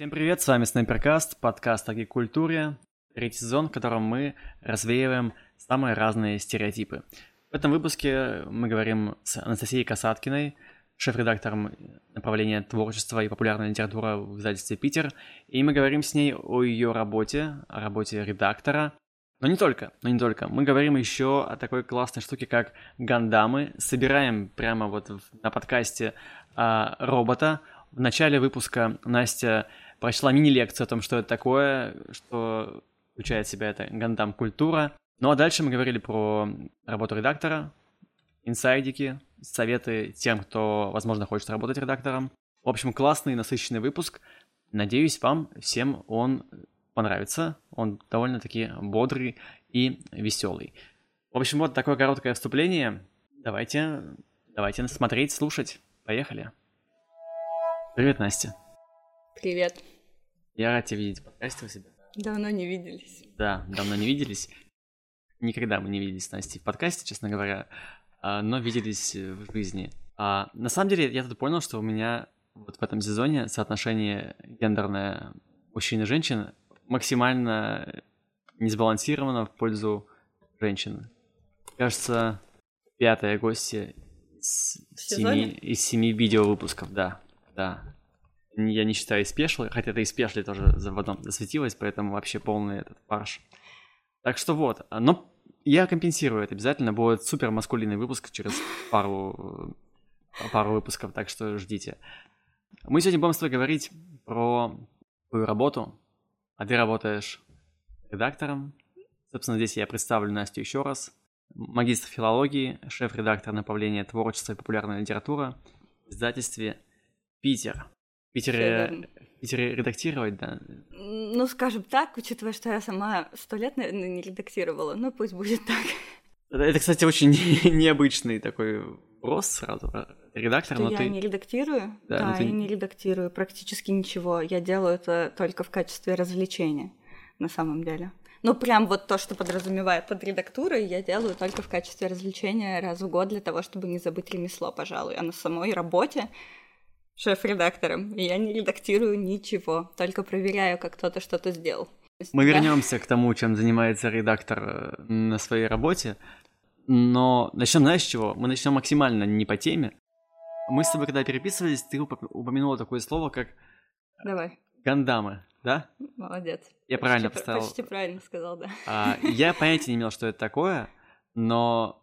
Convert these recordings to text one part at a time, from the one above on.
Всем привет, с вами Снайперкаст, подкаст о гик-культуре, третий сезон, в котором мы развеиваем самые разные стереотипы. В этом выпуске мы говорим с Анастасией Касаткиной, шеф-редактором направления творчества и популярная литература в издательстве «Питер», и мы говорим с ней о ее работе, о работе редактора, но не только, но не только. Мы говорим еще о такой классной штуке, как гандамы. Собираем прямо вот на подкасте а, робота. В начале выпуска Настя прочла мини-лекцию о том, что это такое, что включает в себя это гандам-культура. Ну а дальше мы говорили про работу редактора, инсайдики, советы тем, кто, возможно, хочет работать редактором. В общем, классный, насыщенный выпуск. Надеюсь, вам всем он понравится. Он довольно-таки бодрый и веселый. В общем, вот такое короткое вступление. Давайте, давайте смотреть, слушать. Поехали. Привет, Настя. Привет. Я рад тебя видеть в подкасте у себя. Давно не виделись. Да, давно не виделись. Никогда мы не виделись с Настей в подкасте, честно говоря, а, но виделись в жизни. А, на самом деле, я тут понял, что у меня вот в этом сезоне соотношение гендерное мужчин и женщин максимально несбалансировано в пользу женщин. Кажется, пятая гостья из семи, из семи видеовыпусков, да, да я не считаю спешл, хотя это и спешли тоже в одном засветилось, поэтому вообще полный этот фарш. Так что вот, но я компенсирую это обязательно, будет супер маскулинный выпуск через пару, пару выпусков, так что ждите. Мы сегодня будем с тобой говорить про твою работу, а ты работаешь редактором. Собственно, здесь я представлю Настю еще раз. Магистр филологии, шеф-редактор направления творчества и популярная литература в издательстве «Питер». Питере редактировать, да? Ну, скажем так, учитывая, что я сама сто лет, наверное, не редактировала, ну пусть будет так. Это, кстати, очень необычный такой вопрос сразу. Редактор, что но я ты... не редактирую? Да, да ты... я не редактирую практически ничего. Я делаю это только в качестве развлечения, на самом деле. Ну, прям вот то, что подразумевает под редактурой, я делаю только в качестве развлечения раз в год для того, чтобы не забыть ремесло, пожалуй. А на самой работе шеф-редактором, и я не редактирую ничего, только проверяю, как кто-то что-то сделал. Мы да. вернемся к тому, чем занимается редактор э, на своей работе, но начнем, знаешь, с чего? Мы начнем максимально не по теме. Мы с тобой, когда переписывались, ты упомянула такое слово, как Давай. гандамы, да? Молодец. Я почти, правильно поставил. Почти правильно сказал, да. А, я понятия не имел, что это такое, но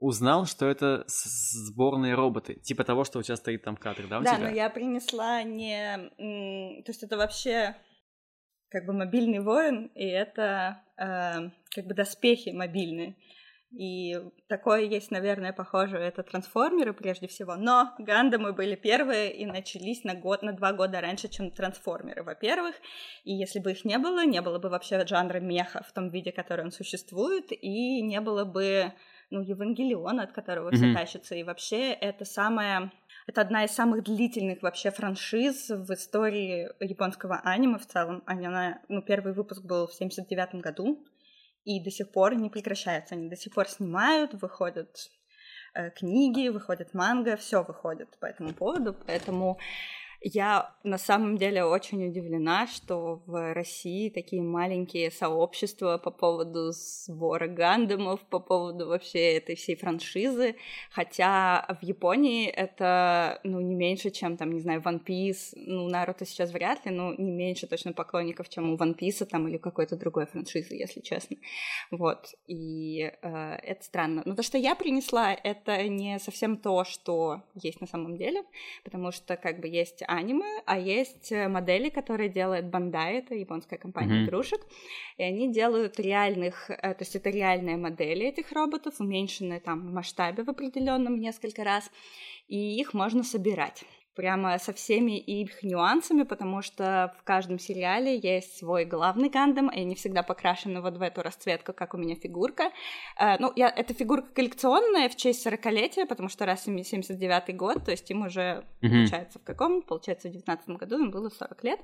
узнал, что это сборные роботы, типа того, что у тебя стоит там в кадре, да, у да, тебя? но я принесла не... То есть это вообще как бы мобильный воин, и это э, как бы доспехи мобильные. И такое есть, наверное, похоже, это трансформеры прежде всего. Но Гандамы были первые и начались на год, на два года раньше, чем трансформеры, во-первых. И если бы их не было, не было бы вообще жанра меха в том виде, который он существует, и не было бы ну, Евангелион, от которого mm-hmm. все тащатся, и вообще это самая это одна из самых длительных вообще франшиз в истории японского аниме в целом. Она, ну, первый выпуск был в 79 году, и до сих пор не прекращается. Они до сих пор снимают, выходят э, книги, выходят манга, все выходит по этому поводу. Поэтому я на самом деле очень удивлена, что в России такие маленькие сообщества по поводу сбора гандамов, по поводу вообще этой всей франшизы, хотя в Японии это, ну, не меньше, чем, там, не знаю, One Piece, ну, Наруто сейчас вряд ли, но не меньше точно поклонников, чем у One Piece там или какой-то другой франшизы, если честно. Вот, и э, это странно. Но то, что я принесла, это не совсем то, что есть на самом деле, потому что, как бы, есть аниме, а есть э, модели, которые делает Bandai, это японская компания mm-hmm. игрушек, и они делают реальных, э, то есть это реальные модели этих роботов, уменьшенные там в масштабе в определенном несколько раз, и их можно собирать прямо со всеми их нюансами, потому что в каждом сериале есть свой главный гандам, и они всегда покрашены вот в эту расцветку, как у меня фигурка. Uh, ну, я, эта фигурка коллекционная в честь 40-летия, потому что раз 79-й год, то есть им уже, mm-hmm. получается, в каком? Получается, в 19 году им было 40 лет.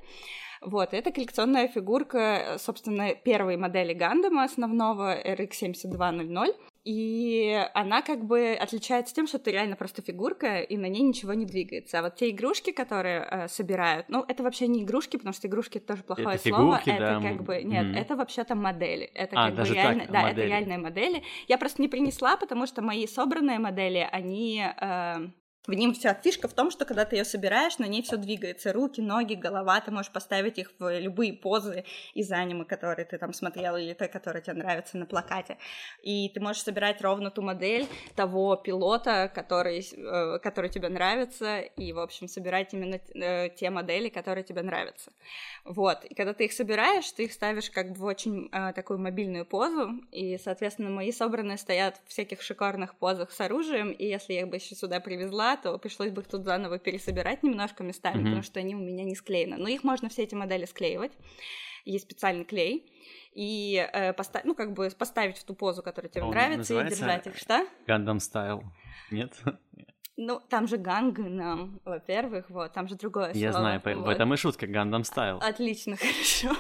Вот, это коллекционная фигурка, собственно, первой модели Гандама основного RX-7200. И она как бы отличается тем, что это реально просто фигурка, и на ней ничего не двигается. А вот те игрушки, которые э, собирают, ну, это вообще не игрушки, потому что игрушки это тоже плохое это слово. Фигурки, это да. как бы. Нет, Мгм. это вообще-то модели. Это А, как бы реально. так, да, модели. это реальные модели. Я просто не принесла, потому что мои собранные модели, они. э, в ним вся фишка в том, что когда ты ее собираешь, на ней все двигается. Руки, ноги, голова, ты можешь поставить их в любые позы из аниме, которые ты там смотрел, или те, которые тебе нравятся на плакате. И ты можешь собирать ровно ту модель того пилота, который, э, который тебе нравится, и, в общем, собирать именно э, те модели, которые тебе нравятся. Вот. И когда ты их собираешь, ты их ставишь как бы в очень э, такую мобильную позу, и, соответственно, мои собранные стоят в всяких шикарных позах с оружием, и если я их бы еще сюда привезла, то пришлось бы их тут заново пересобирать немножко местами, Мгм. потому что они у меня не склеены. Но их можно все эти модели склеивать. Есть специальный клей. И э, поста- ну, как бы поставить в ту позу, которая тебе Он нравится, и держать их. Что? Гандам стайл. Нет? Ну, там же гангнам, во-первых, вот, там же другое Я слово. знаю, вот. этом и шутка, Гандам стайл. Отлично, хорошо.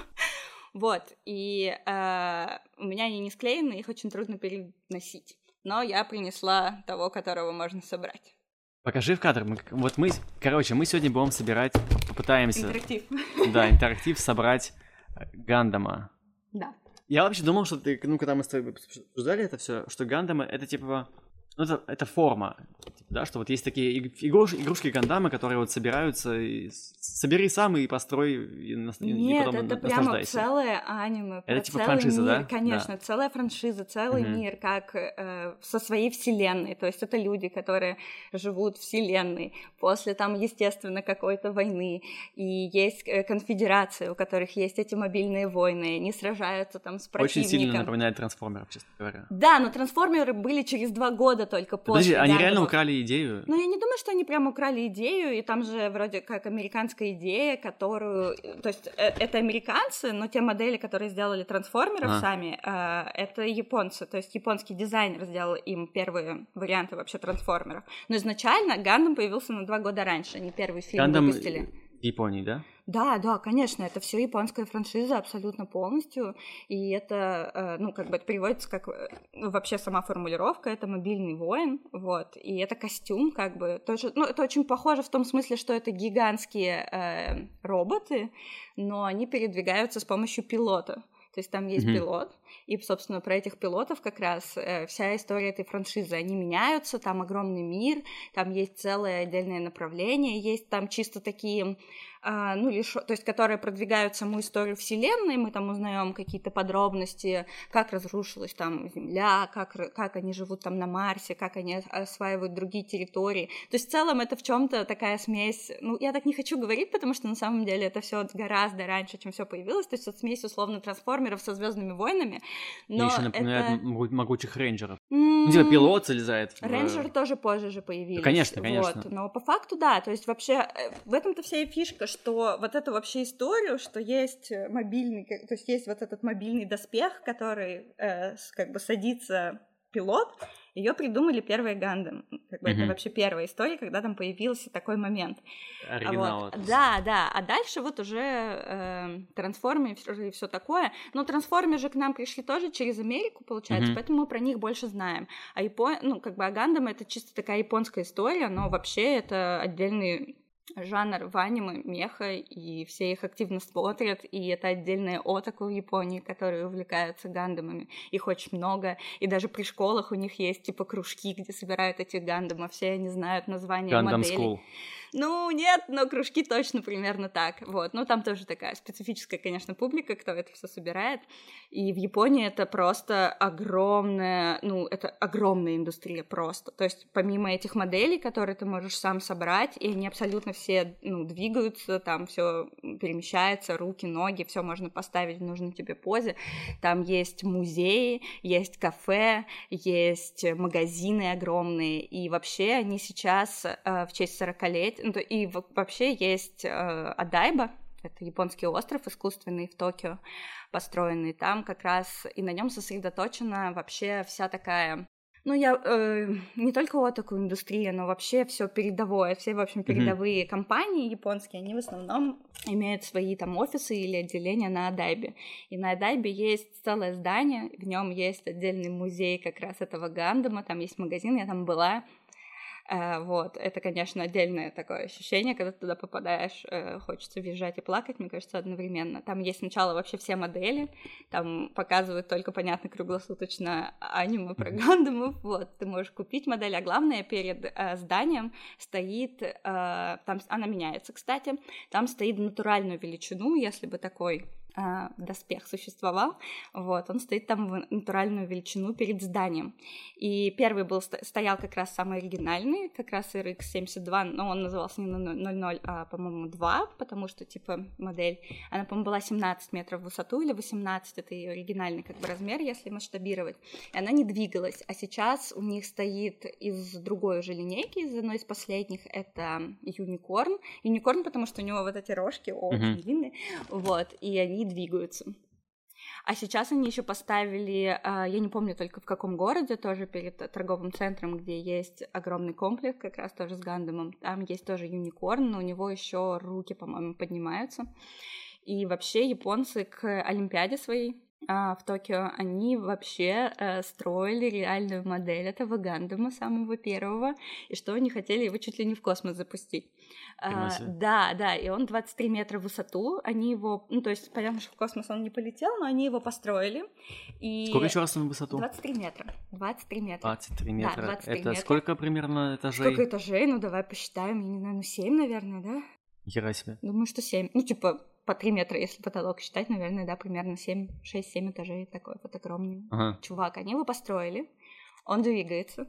Вот, и э, у меня они не склеены, их очень трудно переносить. Но я принесла того, которого можно собрать. Покажи в кадр. Мы- вот мы, короче, мы сегодня будем собирать, попытаемся, Интерактив. да, интерактив собрать э, Гандама. Да. Я вообще думал, что ты, ну, когда мы с тобой обсуждали это все, что Гандамы это типа, ну, это, это форма, да, что вот есть такие иг- игруш- игрушки Гандамы, которые вот собираются, и собери сам и построй, и, нас- и Нет, потом это прямо целое аниме. Это типа целый франшиза, мир, да? Конечно, целая франшиза, целый Мгм. мир, как э, со своей вселенной. То есть это люди, которые живут в вселенной после там, естественно, какой-то войны. И есть э, конфедерация, у которых есть эти мобильные войны. Они сражаются там с Очень противником. сильно напоминает трансформеров, честно говоря. Да, но трансформеры были через два года только после. Подожди, они реально украли идею? Ну, я не думаю, что они прям украли идею, и там же вроде как американская идея, которую... То есть э, это американцы, но те модели, которые сделали трансформеров Ага. сами, э, это японцы. То есть японский дизайнер сделал им первые варианты вообще трансформеров. Но изначально Гандам появился на два года раньше, они первый фильм Гандам выпустили. Японии, да? Да, да, конечно, это все японская франшиза абсолютно полностью, и это, э, ну, как бы это переводится как, э, ну, вообще сама формулировка, это мобильный воин, вот, и это костюм, как бы, тоже, ну, это очень похоже в том смысле, что это гигантские э, роботы, но они передвигаются с помощью пилота. То есть там есть Мгм. пилот, и, собственно, про этих пилотов как раз э, вся история этой франшизы. Они меняются, там огромный мир, там есть целое отдельное направление, есть там чисто такие а, ну, лишь, то есть, которые продвигают саму историю Вселенной, мы там узнаем какие-то подробности, как разрушилась там Земля, как, как они живут там на Марсе, как они ос- осваивают другие территории. То есть, в целом, это в чем-то такая смесь, ну, я так не хочу говорить, потому что на самом деле это все гораздо раньше, чем все появилось, то есть, это смесь условно трансформеров со Звездными войнами, но еще напоминает это... могучих рейнджеров. Ну, типа пилот залезает в... Тоже позже же появились. конечно, конечно. Вот. Но по факту, да, то есть вообще э, в этом-то вся и фишка, что вот эту вообще историю, что есть э, мобильный, то есть есть вот этот мобильный доспех, который э, как бы садится пилот, ее придумали первые Гандам. Как бы Мгм. это вообще первая история, когда там появился такой момент. Оригинал. вот. Да, да. А дальше вот уже э, трансформы и все такое. Но трансформеры же к нам пришли тоже через Америку, получается, Мгм. поэтому мы про них больше знаем. А Япон... ну, как бы Агандам это чисто такая японская история, но вообще это отдельный жанр в аниме, меха, и все их активно смотрят, и это отдельная отаку в Японии, которые увлекаются гандамами. Их очень много, и даже при школах у них есть типа кружки, где собирают этих гандамов, все они знают названия Гандам моделей. School. Ну, нет, но кружки точно примерно так. Вот. Ну, там тоже такая специфическая, конечно, публика, кто это все собирает. И в Японии это просто огромная, ну, это огромная индустрия просто. То есть, помимо этих моделей, которые ты можешь сам собрать, и они абсолютно все, ну, двигаются, там все перемещается, руки, ноги, все можно поставить в нужной тебе позе. Там есть музеи, есть кафе, есть магазины огромные, и вообще они сейчас э, в честь 40-летия, ну, то- и в- вообще есть э, Адайба, это японский остров искусственный в Токио, построенный там как раз, и на нем сосредоточена вообще вся такая ну, я э, не только вот такую индустрию, но вообще все передовое, все, в общем, передовые компании японские, они в основном имеют свои там офисы или отделения на Адайбе. И на Адайбе есть целое здание, в нем есть отдельный музей как раз этого Гандама, там есть магазин, я там была, вот, это, конечно, отдельное такое ощущение, когда ты туда попадаешь, э, хочется визжать и плакать, мне кажется, одновременно. Там есть сначала вообще все модели, там показывают только, понятно, круглосуточно аниме про Гандамов, вот, ты можешь купить модель, а главное, перед э, зданием стоит, э, там она меняется, кстати, там стоит натуральную величину, если бы такой э, доспех существовал, вот, он стоит там в натуральную величину перед зданием. И первый был, стоял как раз самый оригинальный, как раз RX-72, но он назывался не 00, а, по-моему, 2, потому что, типа, модель, она, по-моему, была 17 метров в высоту или 18, это ее оригинальный, как бы, размер, если масштабировать, и она не двигалась, а сейчас у них стоит из другой уже линейки, из одной из последних, это Unicorn, Unicorn, потому что у него вот эти рожки очень mm-hmm. длинные, вот, и они двигаются. А сейчас они еще поставили, а, я не помню только в каком городе, тоже перед торговым центром, где есть огромный комплекс, как раз тоже с Гандамом. Там есть тоже юникорн, но у него еще руки, по-моему, поднимаются. И вообще японцы к Олимпиаде своей в Токио, они вообще э, строили реальную модель этого Гандама, самого первого, и что они хотели его чуть ли не в космос запустить. А, да, да, и он 23 метра в высоту, они его, ну, то есть, понятно, что в космос он не полетел, но они его построили, и... Сколько еще раз он в высоту? 23 метра, 23 метра. 23 метра, да, 23 Это метра. сколько примерно этажей? Сколько этажей? Ну, давай посчитаем, я не знаю, ну, 7, наверное, да? Хера себе. Думаю, что 7. Ну, типа, по 3 метра, если потолок считать, наверное, да, примерно 7, 6-7 этажей такой вот огромный ага. чувак. Они его построили, он двигается.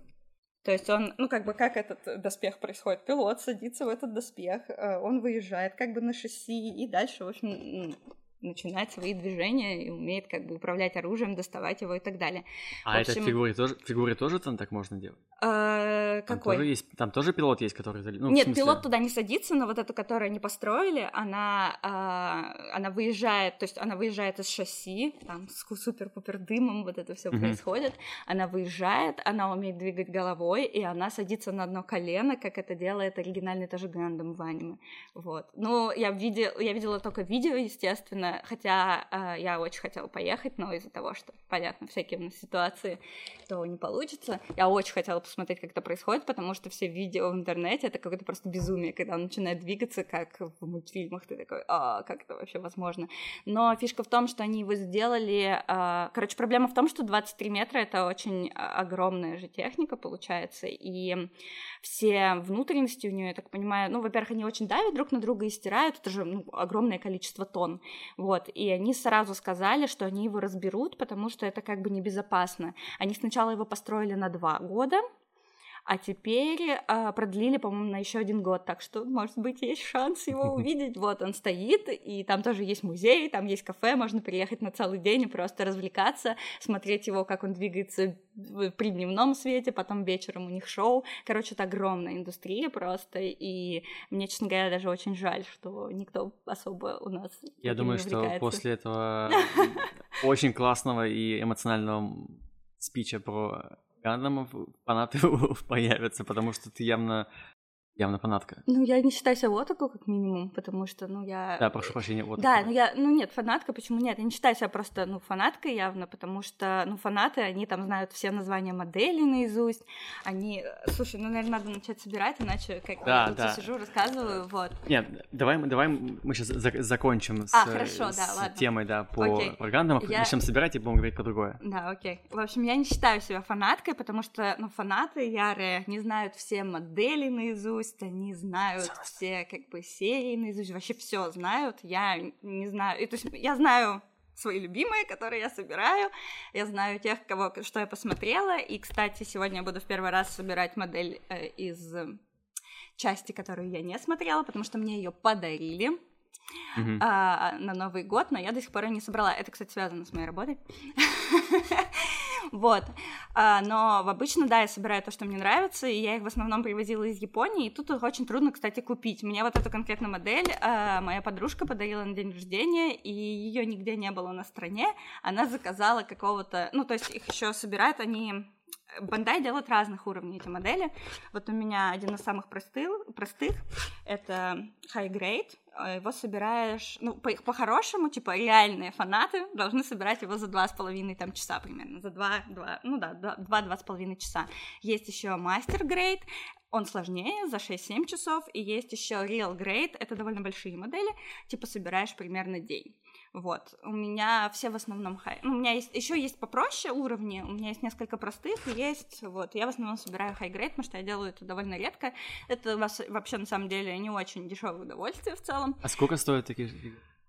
То есть он, ну, как бы, как этот доспех происходит? Пилот садится в этот доспех, э, он выезжает как бы на шасси, и дальше, в общем, начинать свои движения и умеет как бы управлять оружием, доставать его и так далее. А общем... это в фигуре тоже, в фигуре тоже там так можно делать? А, там какой? Тоже есть, там тоже пилот есть, который... Ну, Нет, смысле... пилот туда не садится, но вот эту, которую они построили, она, а, она выезжает, то есть она выезжает из шасси, там с супер-пупер дымом вот это все mm-hmm. происходит, она выезжает, она умеет двигать головой, и она садится на одно колено, как это делает оригинальный тоже Гандам в аниме. Вот. Ну, я, видел, я видела только видео, естественно, хотя э, я очень хотела поехать, но из-за того, что, понятно, всякие у нас ситуации, то не получится. Я очень хотела посмотреть, как это происходит, потому что все видео в интернете — это какое-то просто безумие, когда он начинает двигаться, как в мультфильмах, ты такой, а, как это вообще возможно? Но фишка в том, что они его сделали... Э, короче, проблема в том, что 23 метра — это очень огромная же техника, получается, и все внутренности у нее, я так понимаю, ну, во-первых, они очень давят друг на друга и стирают, это же ну, огромное количество тонн. Вот, и они сразу сказали, что они его разберут, потому что это как бы небезопасно. Они сначала его построили на два года, а теперь э, продлили, по-моему, на еще один год, так что, может быть, есть шанс его увидеть. Вот он стоит, и там тоже есть музей, там есть кафе, можно приехать на целый день и просто развлекаться, смотреть его, как он двигается при дневном свете, потом вечером у них шоу. Короче, это огромная индустрия просто, и мне, честно говоря, даже очень жаль, что никто особо у нас Я думаю, что после этого очень классного и эмоционального спича про Гандамов фанаты появятся, потому что ты явно явно фанатка. Ну, я не считаю себя отаку, как минимум, потому что, ну, я... Да, прошу прощения, отаку. Да, ну, я, ну, нет, фанатка, почему нет? Я не считаю себя просто, ну, фанаткой явно, потому что, ну, фанаты, они там знают все названия моделей наизусть, они... Слушай, ну, наверное, надо начать собирать, иначе как да, я да. сижу, рассказываю, вот. Нет, давай, давай мы сейчас за- закончим с, а, хорошо, с да, ладно. темой, да, по окей. пропагандам, я... начнем собирать и будем говорить про другое. Да, окей. В общем, я не считаю себя фанаткой, потому что, ну, фанаты ярые не знают все модели наизусть, они знают знают все как бы серии наизусть, вообще все знают. Я не знаю, и, то есть я знаю свои любимые, которые я собираю. Я знаю тех, кого, что я посмотрела. И, кстати, сегодня я буду в первый раз собирать модель э, из части, которую я не смотрела, потому что мне ее подарили. Uh-huh. А, на Новый год, но я до сих пор ее не собрала. Это, кстати, связано с моей работой. Вот. А, но обычно, да, я собираю то, что мне нравится, и я их в основном привозила из Японии, и тут очень трудно, кстати, купить. Мне вот эту конкретную модель а, моя подружка подарила на день рождения, и ее нигде не было на стране. Она заказала какого-то... Ну, то есть их еще собирают они Бандай делает разных уровней эти модели. Вот у меня один из самых простых, простых это High Grade. Э, его собираешь, ну, по- по-хорошему, типа, реальные фанаты должны собирать его за два с половиной там часа примерно, за два, два, ну да, два-два с половиной часа. Есть еще Master Grade, он сложнее, за 6-7 часов, и есть еще Real Grade, это довольно большие модели, типа собираешь примерно день. Вот. У меня все в основном хай. Ну, у меня есть еще есть попроще уровни, у меня есть несколько простых, есть вот. Я в основном собираю high grade, потому что я делаю это довольно редко. Это вообще на самом деле не очень дешевое удовольствие в целом. А сколько стоят такие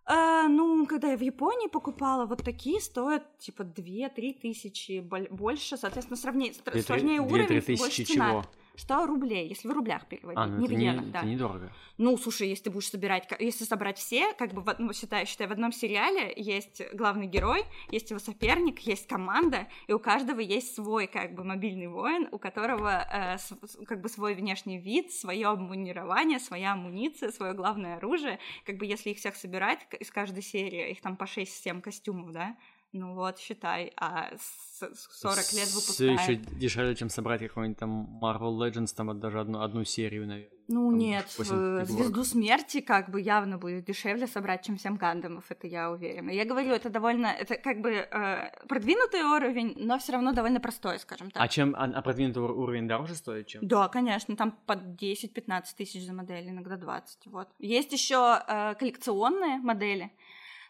а, ну, когда я в Японии покупала, вот такие стоят типа 2-3 тысячи больше, соответственно, сравнение, сложнее уровень, больше цена. Чего? Что рублей, если в рублях переводить, а, ну не в не, да. Это недорого. Ну, слушай, если ты будешь собирать, если собрать все, как бы, ну, считай, считай, в одном сериале есть главный герой, есть его соперник, есть команда, и у каждого есть свой, как бы, мобильный воин, у которого, э, с, как бы, свой внешний вид, свое обмунирование, своя амуниция, свое главное оружие, как бы, если их всех собирать из каждой серии, их там по 6-7 костюмов, да, ну вот, считай, а 40 лет выпускают. Все еще дешевле, чем собрать какой-нибудь там Marvel Legends, там даже одну, одну серию, наверное. Ну там нет, Звезду Смерти как бы явно будет дешевле собрать, чем 7 гандамов, это я уверена. Я говорю, это довольно, это как бы э, продвинутый уровень, но все равно довольно простой, скажем так. А чем, а, а продвинутый уровень дороже стоит, чем? Да, конечно, там под 10-15 тысяч за модель, иногда 20, вот. Есть еще э, коллекционные модели,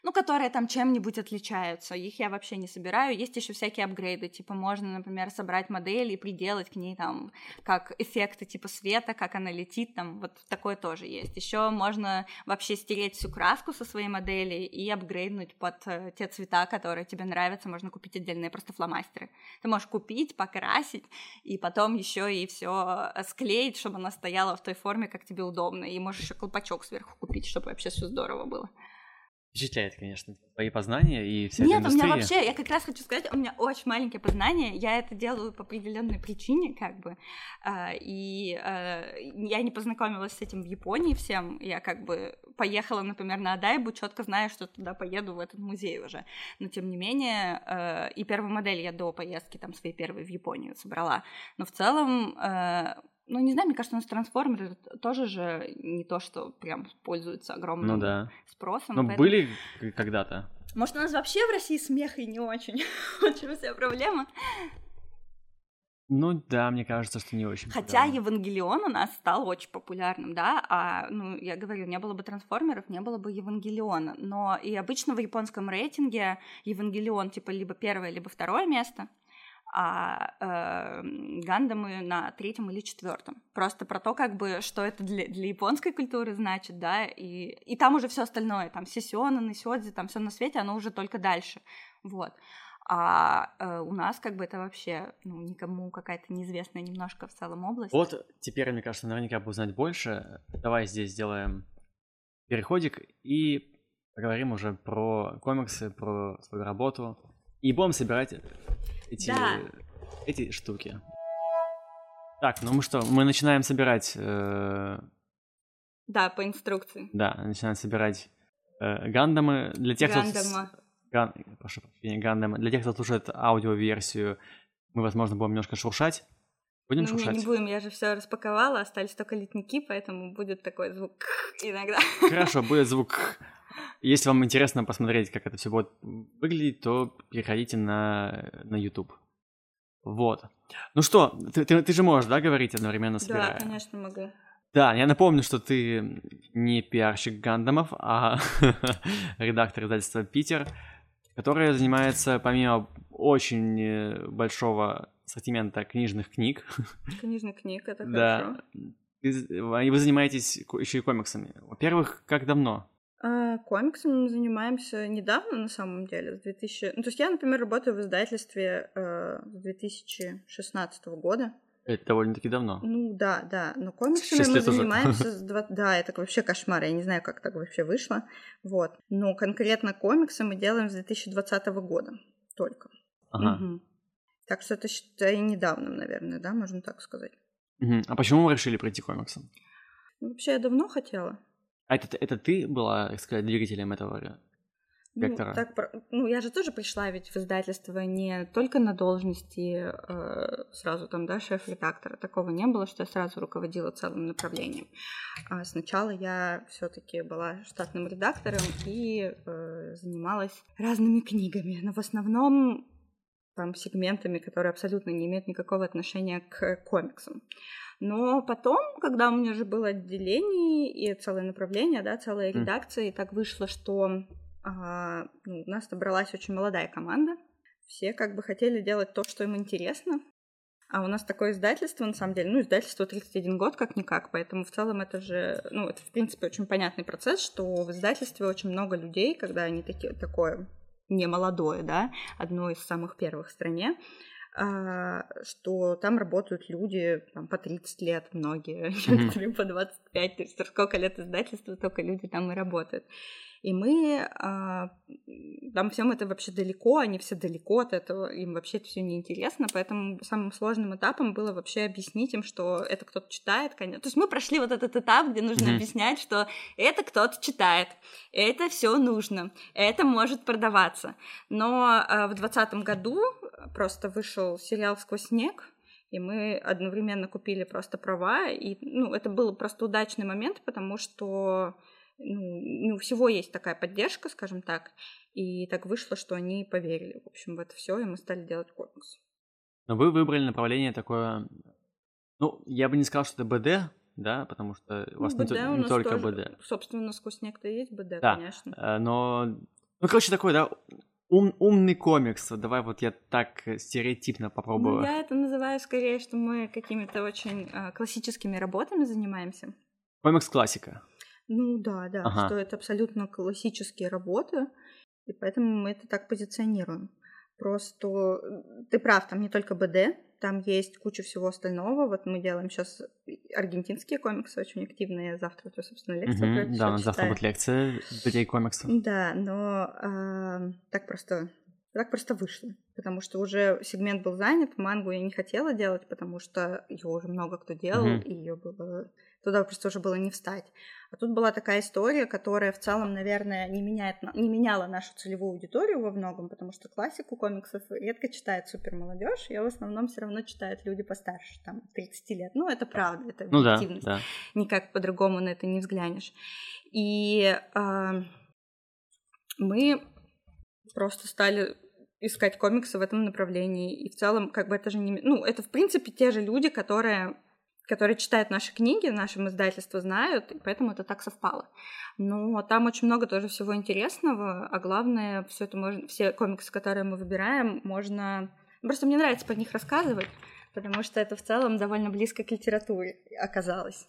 ну, которые там чем-нибудь отличаются. Их я вообще не собираю. Есть еще всякие апгрейды, типа можно, например, собрать модель и приделать к ней там как эффекты типа света, как она летит, там вот такое тоже есть. Еще можно вообще стереть всю краску со своей модели и апгрейднуть под э, те цвета, которые тебе нравятся. Можно купить отдельные просто фломастеры. Ты можешь купить, покрасить и потом еще и все э, склеить, чтобы она стояла в той форме, как тебе удобно. И можешь еще колпачок сверху купить, чтобы вообще все здорово было впечатляет, конечно, твои познания и вся Нет, эта у меня вообще, я как раз хочу сказать, у меня очень маленькие познания, я это делаю по определенной причине, как бы, а, и а, я не познакомилась с этим в Японии всем, я как бы поехала, например, на Адайбу, четко знаю, что туда поеду в этот музей уже, но тем не менее, а, и первую модель я до поездки там своей первой в Японию собрала, но в целом ну, не знаю, мне кажется, у нас трансформеры тоже же не то, что прям пользуются огромным ну, да. спросом. Ну, поэтому... были когда-то. Может, у нас вообще в России смех и не очень. Очень вся проблема. Ну да, мне кажется, что не очень. Хотя популярным. Евангелион у нас стал очень популярным, да, а, ну, я говорю, не было бы трансформеров, не было бы Евангелиона. Но и обычно в японском рейтинге Евангелион типа либо первое, либо второе место а э, Гандамы на третьем или четвертом. Просто про то, как бы, что это для, для японской культуры значит, да, и, и там уже все остальное, там Сисиона, Сёдзи, там все на свете, оно уже только дальше, вот. А э, у нас как бы это вообще ну, никому какая-то неизвестная немножко в целом область. Вот теперь, мне кажется, наверняка бы узнать больше. Давай здесь сделаем переходик и поговорим уже про комиксы, про свою работу. И будем собирать эти, да. эти штуки. Так, ну мы что, мы начинаем собирать... Э... Да, по инструкции. Да, начинаем собирать э, гандамы. Для тех, Гандама. кто... Ган... Прошу прощения, гандамы. Для тех, кто слушает аудиоверсию, мы, возможно, будем немножко шуршать. Будем ну, шуршать? Не, не будем, я же все распаковала, остались только литники, поэтому будет такой звук иногда. Хорошо, будет звук если вам интересно посмотреть, как это все будет выглядеть, то переходите на, на YouTube. Вот. Ну что, ты, ты, ты же можешь, да, говорить одновременно собирая? Да, конечно, могу. Да, я напомню, что ты не пиарщик Гандамов, а редактор издательства «Питер», которое занимается, помимо очень э, большого ассортимента книжных книг... Книжных книг, это хорошо. Да, и вы занимаетесь еще и комиксами. Во-первых, как давно? А, комиксами мы занимаемся недавно, на самом деле, с 2000... Ну, то есть я, например, работаю в издательстве э, с 2016 года. Это довольно-таки давно. Ну да, да. Но комиксами мы занимаемся с 20... Да, это вообще кошмар. Я не знаю, как так вообще вышло. Вот. Но конкретно комиксы мы делаем с 2020 года только. Ага. Угу. Так что это, считай, недавно, наверное, да, можно так сказать. Угу. А почему вы решили пройти комиксом? Ну, вообще, я давно хотела. А это, это ты была, так сказать, двигателем этого? вектора? Ну, так, ну, я же тоже пришла ведь в издательство не только на должности э, сразу там, да, шеф-редактора. Такого не было, что я сразу руководила целым направлением. А сначала я все таки была штатным редактором и э, занималась разными книгами. Но в основном там сегментами, которые абсолютно не имеют никакого отношения к комиксам. Но потом, когда у меня уже было отделение и целое направление, да, целая редакция, и так вышло, что а, ну, у нас собралась очень молодая команда. Все как бы хотели делать то, что им интересно. А у нас такое издательство, на самом деле, ну, издательство 31 год, как-никак, поэтому в целом это же, ну, это, в принципе, очень понятный процесс, что в издательстве очень много людей, когда они такие, такое не молодое, да, одно из самых первых в стране, что там работают люди там, по 30 лет, многие, mm-hmm. по 25, то есть сколько лет издательства, только люди там и работают. И мы а, там всем это вообще далеко, они все далеко от этого, им вообще это все неинтересно, поэтому самым сложным этапом было вообще объяснить им, что это кто-то читает, конечно. То есть мы прошли вот этот этап, где нужно mm-hmm. объяснять, что это кто-то читает, это все нужно, это может продаваться. Но а, в двадцатом году просто вышел сериал «Сквозь снег», и мы одновременно купили просто права, и ну, это был просто удачный момент, потому что ну, не у всего есть такая поддержка, скажем так, и так вышло, что они поверили, в общем, в это все, и мы стали делать комикс. Но вы выбрали направление такое, ну, я бы не сказал, что это БД, да, потому что у вас ну, не, у не только тоже, БД. Собственно, сквозь некто есть БД, да, конечно. Э, но, ну, короче, такой, да, ум, умный комикс. Давай вот я так стереотипно попробую. Ну, я это называю скорее, что мы какими-то очень э, классическими работами занимаемся. Комикс-классика. Ну да, да, ага. что это абсолютно классические работы, и поэтому мы это так позиционируем. Просто ты прав, там не только БД, там есть куча всего остального. Вот мы делаем сейчас аргентинские комиксы очень активные. Завтра, то, собственно, лекция. Угу, да, у нас завтра будет лекция людей комиксов. Да, но э, так просто так просто вышло, потому что уже сегмент был занят, мангу я не хотела делать, потому что ее уже много кто делал, mm-hmm. и ее было туда просто уже было не встать. А тут была такая история, которая в целом, наверное, не, меняет, не меняла нашу целевую аудиторию во многом, потому что классику комиксов редко читает супер молодежь, ее в основном все равно читают люди постарше, там, 30 лет. Ну, это правда, это ну, объективность. Да, да. Никак по-другому на это не взглянешь. И э, мы просто стали искать комиксы в этом направлении. И в целом, как бы это же не... Ну, это, в принципе, те же люди, которые которые читают наши книги, нашем издательстве знают, и поэтому это так совпало. Но там очень много тоже всего интересного, а главное, все это можно, все комиксы, которые мы выбираем, можно... Просто мне нравится про них рассказывать, потому что это в целом довольно близко к литературе оказалось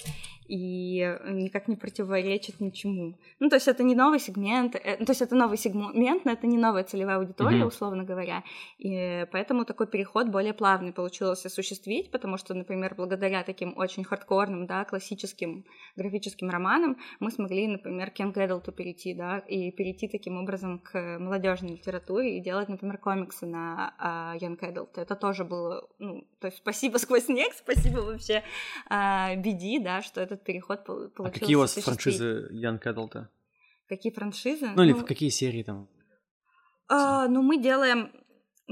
и никак не противоречит ничему. Ну, то есть это не новый сегмент, э, то есть это новый сегмент, но это не новая целевая аудитория, mm-hmm. условно говоря, и поэтому такой переход более плавный получилось осуществить, потому что, например, благодаря таким очень хардкорным, да, классическим графическим романам мы смогли, например, к Young Adult перейти, да, и перейти таким образом к молодежной литературе и делать, например, комиксы на uh, Young Adult. Это тоже было, ну, то есть спасибо сквозь снег, спасибо вообще а, BD, да, что этот переход получился. А какие у вас франшизы Young Adult? Какие франшизы? Ну, или ну, в какие серии там? А, ну, мы делаем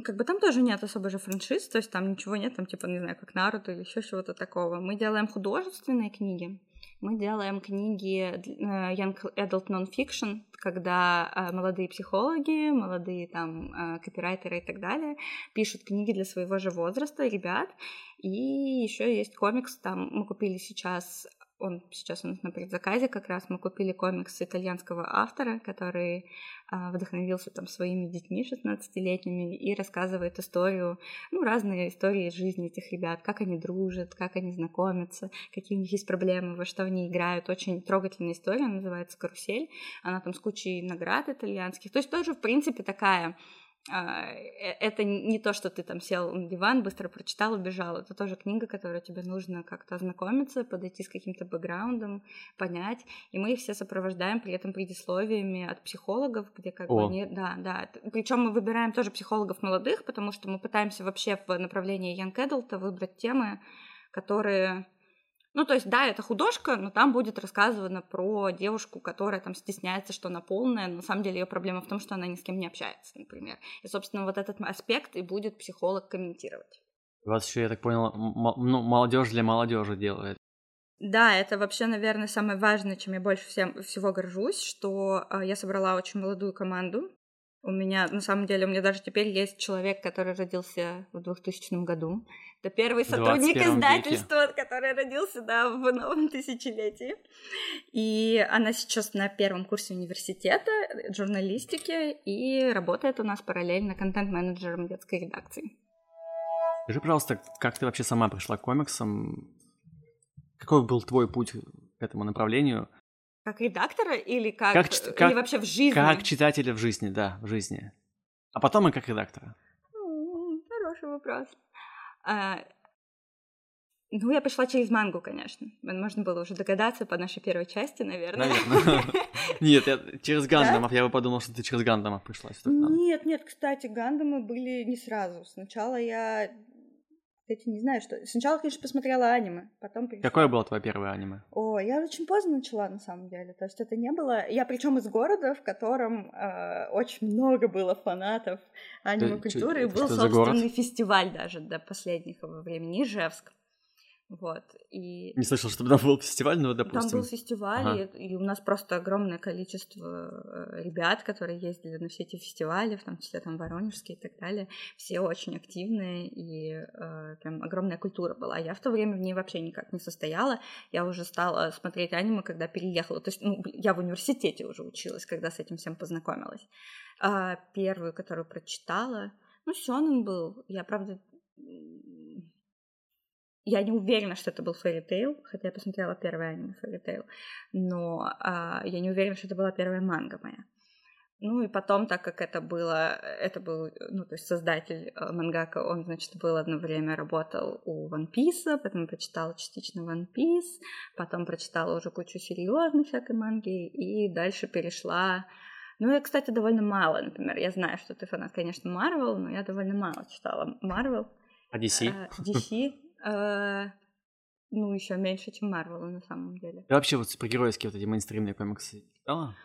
как бы там тоже нет особо же франшиз, то есть там ничего нет, там типа, не знаю, как Наруто или еще чего-то такого. Мы делаем художественные книги, мы делаем книги э, Young Adult Non-Fiction, когда э, молодые психологи, молодые там э, копирайтеры и так далее пишут книги для своего же возраста, ребят. И еще есть комикс, там мы купили сейчас он сейчас у нас на предзаказе как раз мы купили комикс итальянского автора, который а, вдохновился там своими детьми 16-летними и рассказывает историю, ну, разные истории из жизни этих ребят, как они дружат, как они знакомятся, какие у них есть проблемы, во что они играют. Очень трогательная история, называется «Карусель». Она там с кучей наград итальянских. То есть тоже, в принципе, такая это не то, что ты там сел на диван, быстро прочитал, убежал. Это тоже книга, которой тебе нужно как-то ознакомиться, подойти с каким-то бэкграундом, понять. И мы их все сопровождаем при этом предисловиями от психологов, где как О. бы они... Да, да. Причем мы выбираем тоже психологов молодых, потому что мы пытаемся вообще в направлении Young Adult выбрать темы, которые Ну, то есть, да, это художка, но там будет рассказывано про девушку, которая там стесняется, что она полная. На самом деле ее проблема в том, что она ни с кем не общается, например. И, собственно, вот этот аспект и будет психолог комментировать. У вас еще, я так понял, ну, молодежь для молодежи делает. Да, это вообще, наверное, самое важное, чем я больше всем, всего горжусь, что э, я собрала очень молодую команду. У меня, на самом деле, у меня даже теперь есть человек, который родился в 2000 году. Это первый сотрудник издательства, веке. который родился, да, в новом тысячелетии. И она сейчас на первом курсе университета журналистики и работает у нас параллельно контент-менеджером детской редакции. Скажи, пожалуйста, как ты вообще сама пришла к комиксам? Какой был твой путь к этому направлению? Как редактора или как, как, или как вообще в жизни? Как читателя в жизни, да, в жизни. А потом и как редактора. Хороший вопрос. А, ну, я пришла через мангу, конечно. Можно было уже догадаться по нашей первой части, наверное. Наверное. Нет, я через Гандамов. Я бы подумал, что ты через Гандамов пришла. Нет, нет, кстати, Гандамы были не сразу. Сначала я кстати, не знаю, что... Сначала, конечно, посмотрела аниме, потом... Перешла. Какое было твое первое аниме? О, я очень поздно начала, на самом деле. То есть это не было... Я причем из города, в котором э, очень много было фанатов аниме-культуры, и был собственный фестиваль даже до последнего времени, Ижевск. Вот, и... Не слышал, чтобы там был фестиваль, но, допустим... Там был фестиваль, ага. и, и у нас просто огромное количество э, ребят, которые ездили на все эти фестивали, в том числе там Воронежские и так далее. Все очень активные, и э, прям огромная культура была. Я в то время в ней вообще никак не состояла. Я уже стала смотреть аниме, когда переехала. То есть, ну, я в университете уже училась, когда с этим всем познакомилась. А первую, которую прочитала... Ну, Сёнэн был. Я, правда, я не уверена, что это был Fairy Tail, хотя я посмотрела первое аниме Fairy Tail, но а, я не уверена, что это была первая манга моя. Ну и потом, так как это было, это был, ну то есть создатель э, мангака, он, значит, был одно время работал у One Piece, потом прочитала частично One Piece, потом прочитала уже кучу серьезной всякой манги и дальше перешла ну, я, кстати, довольно мало, например. Я знаю, что ты фанат, конечно, Марвел, но я довольно мало читала Марвел. А DC? DC, Э, ну, еще меньше, чем Марвел на самом деле. Ты вообще вот супергеройские вот эти мейнстримные комиксы читала?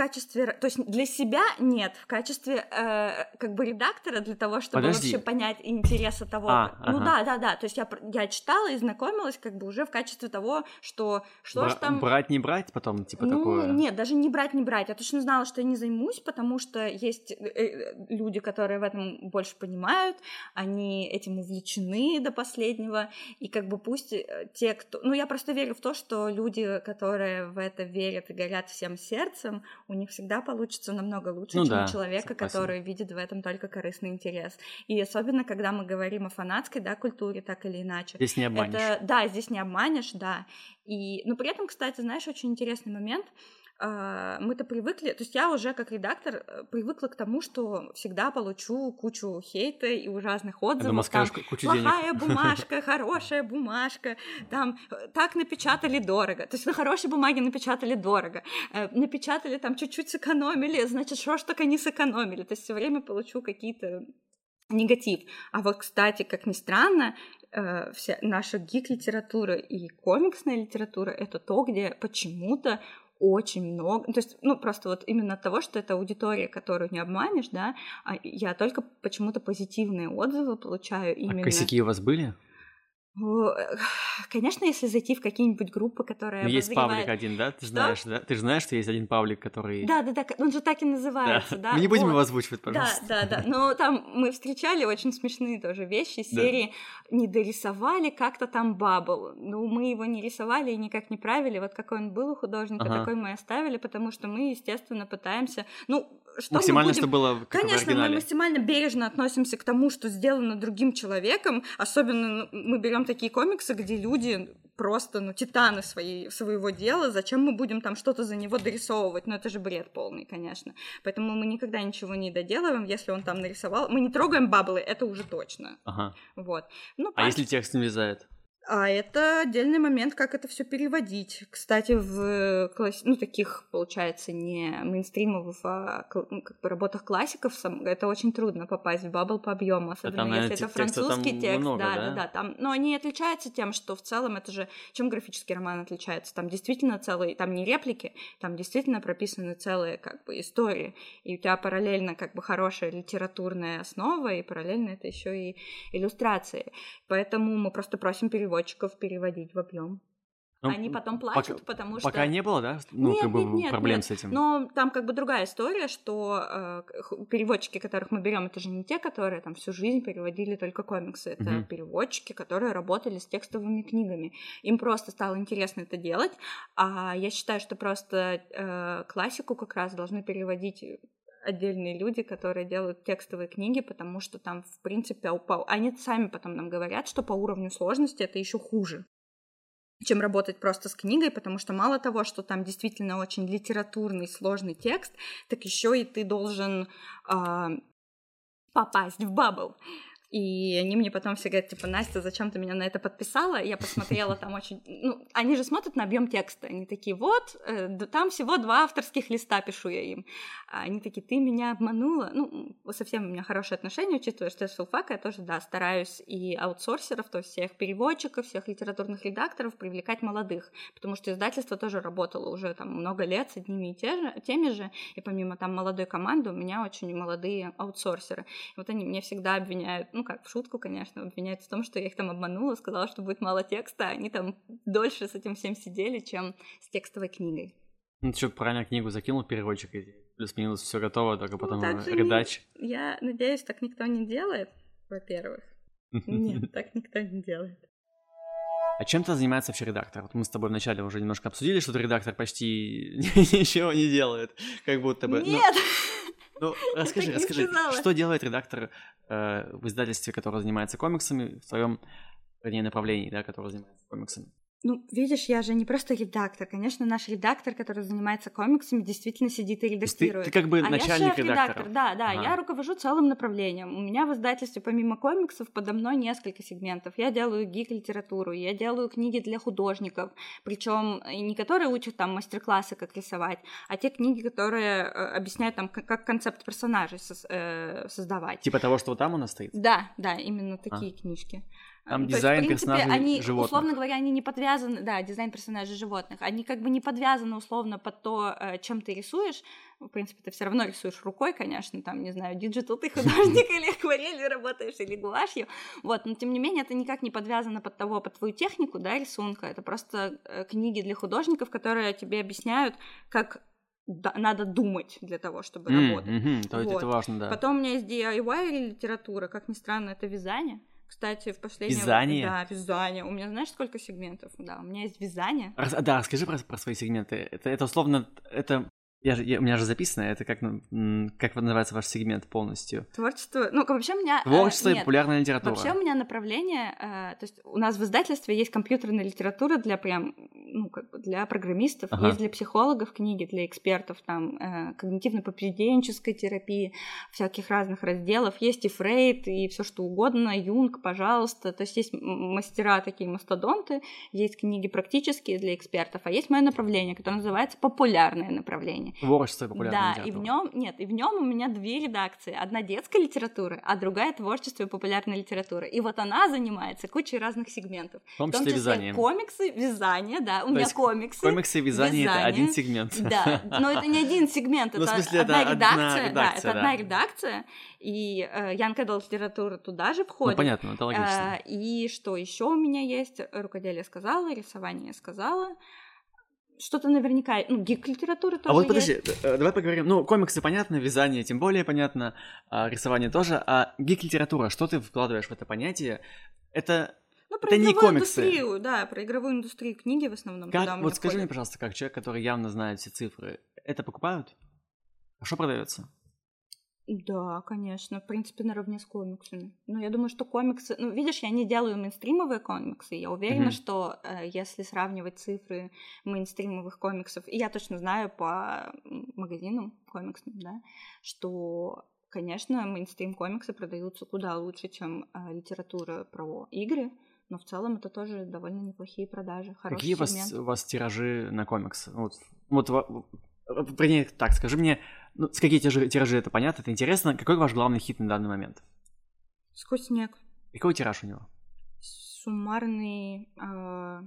Качестве, то есть для себя нет, в качестве э, как бы редактора для того, чтобы Подожди. вообще понять интересы того. А, ну ага. да, да, да. То есть я я читала и знакомилась как бы уже в качестве того, что что Бра- ж там. Брать не брать потом типа ну, такое. Нет, даже не брать не брать. Я точно знала, что я не займусь, потому что есть э, э, люди, которые в этом больше понимают, они этим увлечены до последнего и как бы пусть э, те, кто, ну я просто верю в то, что люди, которые в это верят и горят всем сердцем у них всегда получится намного лучше, ну, чем да, у человека, согласен. который видит в этом только корыстный интерес. И особенно, когда мы говорим о фанатской да, культуре, так или иначе. Здесь не обманешь. Это, да, здесь не обманешь, да. И, но при этом, кстати, знаешь, очень интересный момент — мы-то привыкли, то есть я уже как редактор э, привыкла к тому, что всегда получу кучу хейта и ужасных отзывов. Там, кучу плохая денег. бумажка, хорошая бумажка, там э, так напечатали дорого. То есть на хорошей бумаге напечатали дорого. Э, напечатали там чуть-чуть сэкономили, значит, что ж только не сэкономили. То есть все время получу какие-то негатив. А вот, кстати, как ни странно, вся наша гик-литература и комиксная литература — это то, где почему-то очень много, то есть, ну, просто вот именно от того, что это аудитория, которую не обманешь, да, а я только почему-то позитивные отзывы получаю а именно. А косяки у вас были? Конечно, если зайти в какие-нибудь группы, которые... Ну, есть паблик один, да? Ты что? знаешь, да? Ты же знаешь, что есть один паблик, который... Да, да, да, он же так и называется, да? да? Мы не будем вот. его озвучивать, пожалуйста. Да, да, да. Но там мы встречали очень смешные тоже вещи. Серии да. не дорисовали как-то там бабл. Ну, мы его не рисовали и никак не правили. Вот какой он был у художника, ага. такой мы оставили, потому что мы, естественно, пытаемся... Ну, что максимально, что было как Конечно, мы максимально бережно относимся к тому, что сделано другим человеком. Особенно ну, мы берем такие комиксы, где люди просто, ну, титаны своей, своего дела. Зачем мы будем там что-то за него дорисовывать? Ну, это же бред полный, конечно. Поэтому мы никогда ничего не доделываем, если он там нарисовал. Мы не трогаем баблы, это уже точно. Ага. Вот. Ну, а если текст не влезает? А это отдельный момент, как это все переводить. Кстати, в класс... ну, таких, получается, не мейнстримовых, а ну, как бы работах классиков это очень трудно попасть в бабл по объему, особенно там, если это французский текст. Много, да, да, да, да. Там... Но они отличаются тем, что в целом это же чем графический роман отличается. Там действительно целые, там не реплики, там действительно прописаны целые как бы истории. И у тебя параллельно как бы хорошая литературная основа, и параллельно это еще и иллюстрации. Поэтому мы просто просим переводить переводчиков переводить в объем. Ну, Они потом плачут, пока, потому что... Пока не было, да? Ну, нет, как бы нет, нет, проблем нет. с этим. Но там как бы другая история, что э, переводчики, которых мы берем, это же не те, которые там всю жизнь переводили только комиксы. Это угу. переводчики, которые работали с текстовыми книгами. Им просто стало интересно это делать. А я считаю, что просто э, классику как раз должны переводить отдельные люди, которые делают текстовые книги, потому что там, в принципе, упал. Они сами потом нам говорят, что по уровню сложности это еще хуже чем работать просто с книгой, потому что мало того, что там действительно очень литературный сложный текст, так еще и ты должен э, попасть в бабл. И они мне потом все говорят, типа, Настя, зачем ты меня на это подписала? Я посмотрела там очень... Ну, они же смотрят на объем текста. Они такие, вот, э, там всего два авторских листа пишу я им. А они такие, ты меня обманула. Ну, совсем у меня хорошие отношения, учитывая, что я с филфака, я тоже, да, стараюсь и аутсорсеров, то есть всех переводчиков, всех литературных редакторов привлекать молодых, потому что издательство тоже работало уже там много лет с одними и те же, теми же, и помимо там молодой команды у меня очень молодые аутсорсеры. И вот они мне всегда обвиняют, ну как, в шутку, конечно, обвиняют в том, что я их там обманула, сказала, что будет мало текста, а они там дольше с этим всем сидели, чем с текстовой книгой. Ну, ты что, правильно книгу закинул переводчик, и плюс-минус все готово, только ну, потом ну, редач. Не... Я надеюсь, так никто не делает, во-первых. Нет, так никто не делает. А чем ты занимается вообще редактор? Вот мы с тобой вначале уже немножко обсудили, что редактор почти ничего не делает, как будто бы. Нет! Ну, расскажи, расскажи, что делает редактор э, в издательстве, которое занимается комиксами, в своем вернее, направлении, да, которое занимается комиксами? Ну, видишь, я же не просто редактор. Конечно, наш редактор, который занимается комиксами, действительно сидит и редактирует. Ты, ты как бы а начальник я редактора. Да, да, ага. я руковожу целым направлением. У меня в издательстве помимо комиксов подо мной несколько сегментов. Я делаю гик-литературу, я делаю книги для художников, причем не которые учат там мастер-классы, как рисовать, а те книги, которые э, объясняют там, как концепт персонажей э, создавать. Типа того, что там у нас стоит? Да, да, именно такие а. книжки. Там То дизайн есть, принципе, персонажей они, животных. Условно говоря, они не подвязаны, да, дизайн персонажей животных, они как бы не подвязаны условно под то, э, чем ты рисуешь. В принципе, ты все равно рисуешь рукой, конечно, там, не знаю, digital ты художник или акварелью работаешь, или гуашью. Вот, но тем не менее, это никак не подвязано под того, под твою технику, да, рисунка. Это просто э, книги для художников, которые тебе объясняют, как да, надо думать для того, чтобы mm, работать. Mm-hmm, то вот. это важно, да. Потом у меня есть DIY литература, как ни странно, это вязание. Кстати, в последнее Вязание? Да, вязание. У меня знаешь, сколько сегментов? Да, у меня есть вязание. Рас... Да, расскажи про, про свои сегменты. Это, это условно, это я же, я, у меня же записано, это как, как называется ваш сегмент полностью? Творчество, ну, вообще у меня... Э, Творчество э, и популярная литература. Вообще у меня направление, э, то есть у нас в издательстве есть компьютерная литература для прям, ну, как бы для программистов, ага. есть для психологов книги, для экспертов, там, э, когнитивно-поведенческой терапии, всяких разных разделов, есть и Фрейд, и все что угодно, Юнг, пожалуйста, то есть есть мастера такие, мастодонты, есть книги практические для экспертов, а есть мое направление, которое называется популярное направление Творчество популярной Да, и в нем нет, и в нем у меня две редакции. Одна детская литература, а другая творчество и популярная литература. И вот она занимается кучей разных сегментов. В том числе, в том числе вязанием. Комиксы, вязание, да, у То меня комиксы. Комиксы и вязание, вязание это один сегмент. Да, но это не один сегмент, ну, это, смысле, одна, это редакция, одна редакция. Да, это да. одна редакция. И э, Young Adult литература туда же входит. Ну, понятно, это логично. Э, и что еще у меня есть? Рукоделие сказала, рисование сказала что-то наверняка, ну, гик-литература тоже А вот подожди, есть. Э, давай поговорим, ну, комиксы понятно, вязание тем более понятно, а рисование тоже, а гик-литература, что ты вкладываешь в это понятие? Это ну, про это не комиксы. индустрию, да, про игровую индустрию книги в основном. Как, вот скажи входят. мне, пожалуйста, как человек, который явно знает все цифры, это покупают? А что продается? Да, конечно, в принципе, наравне с комиксами. Но я думаю, что комиксы... Ну, видишь, я не делаю мейнстримовые комиксы. Я уверена, mm-hmm. что э, если сравнивать цифры мейнстримовых комиксов, и я точно знаю по магазинам комиксным, да, что, конечно, мейнстрим комиксы продаются куда лучше, чем э, литература про игры, Но в целом это тоже довольно неплохие продажи. Какие у вас, у вас тиражи на комикс? Вот, вот Вернее, так, скажи мне, ну, с какие тиражи, тиражи это понятно, это интересно. Какой ваш главный хит на данный момент? Сквозь снег. Какой тираж у него? Суммарный э,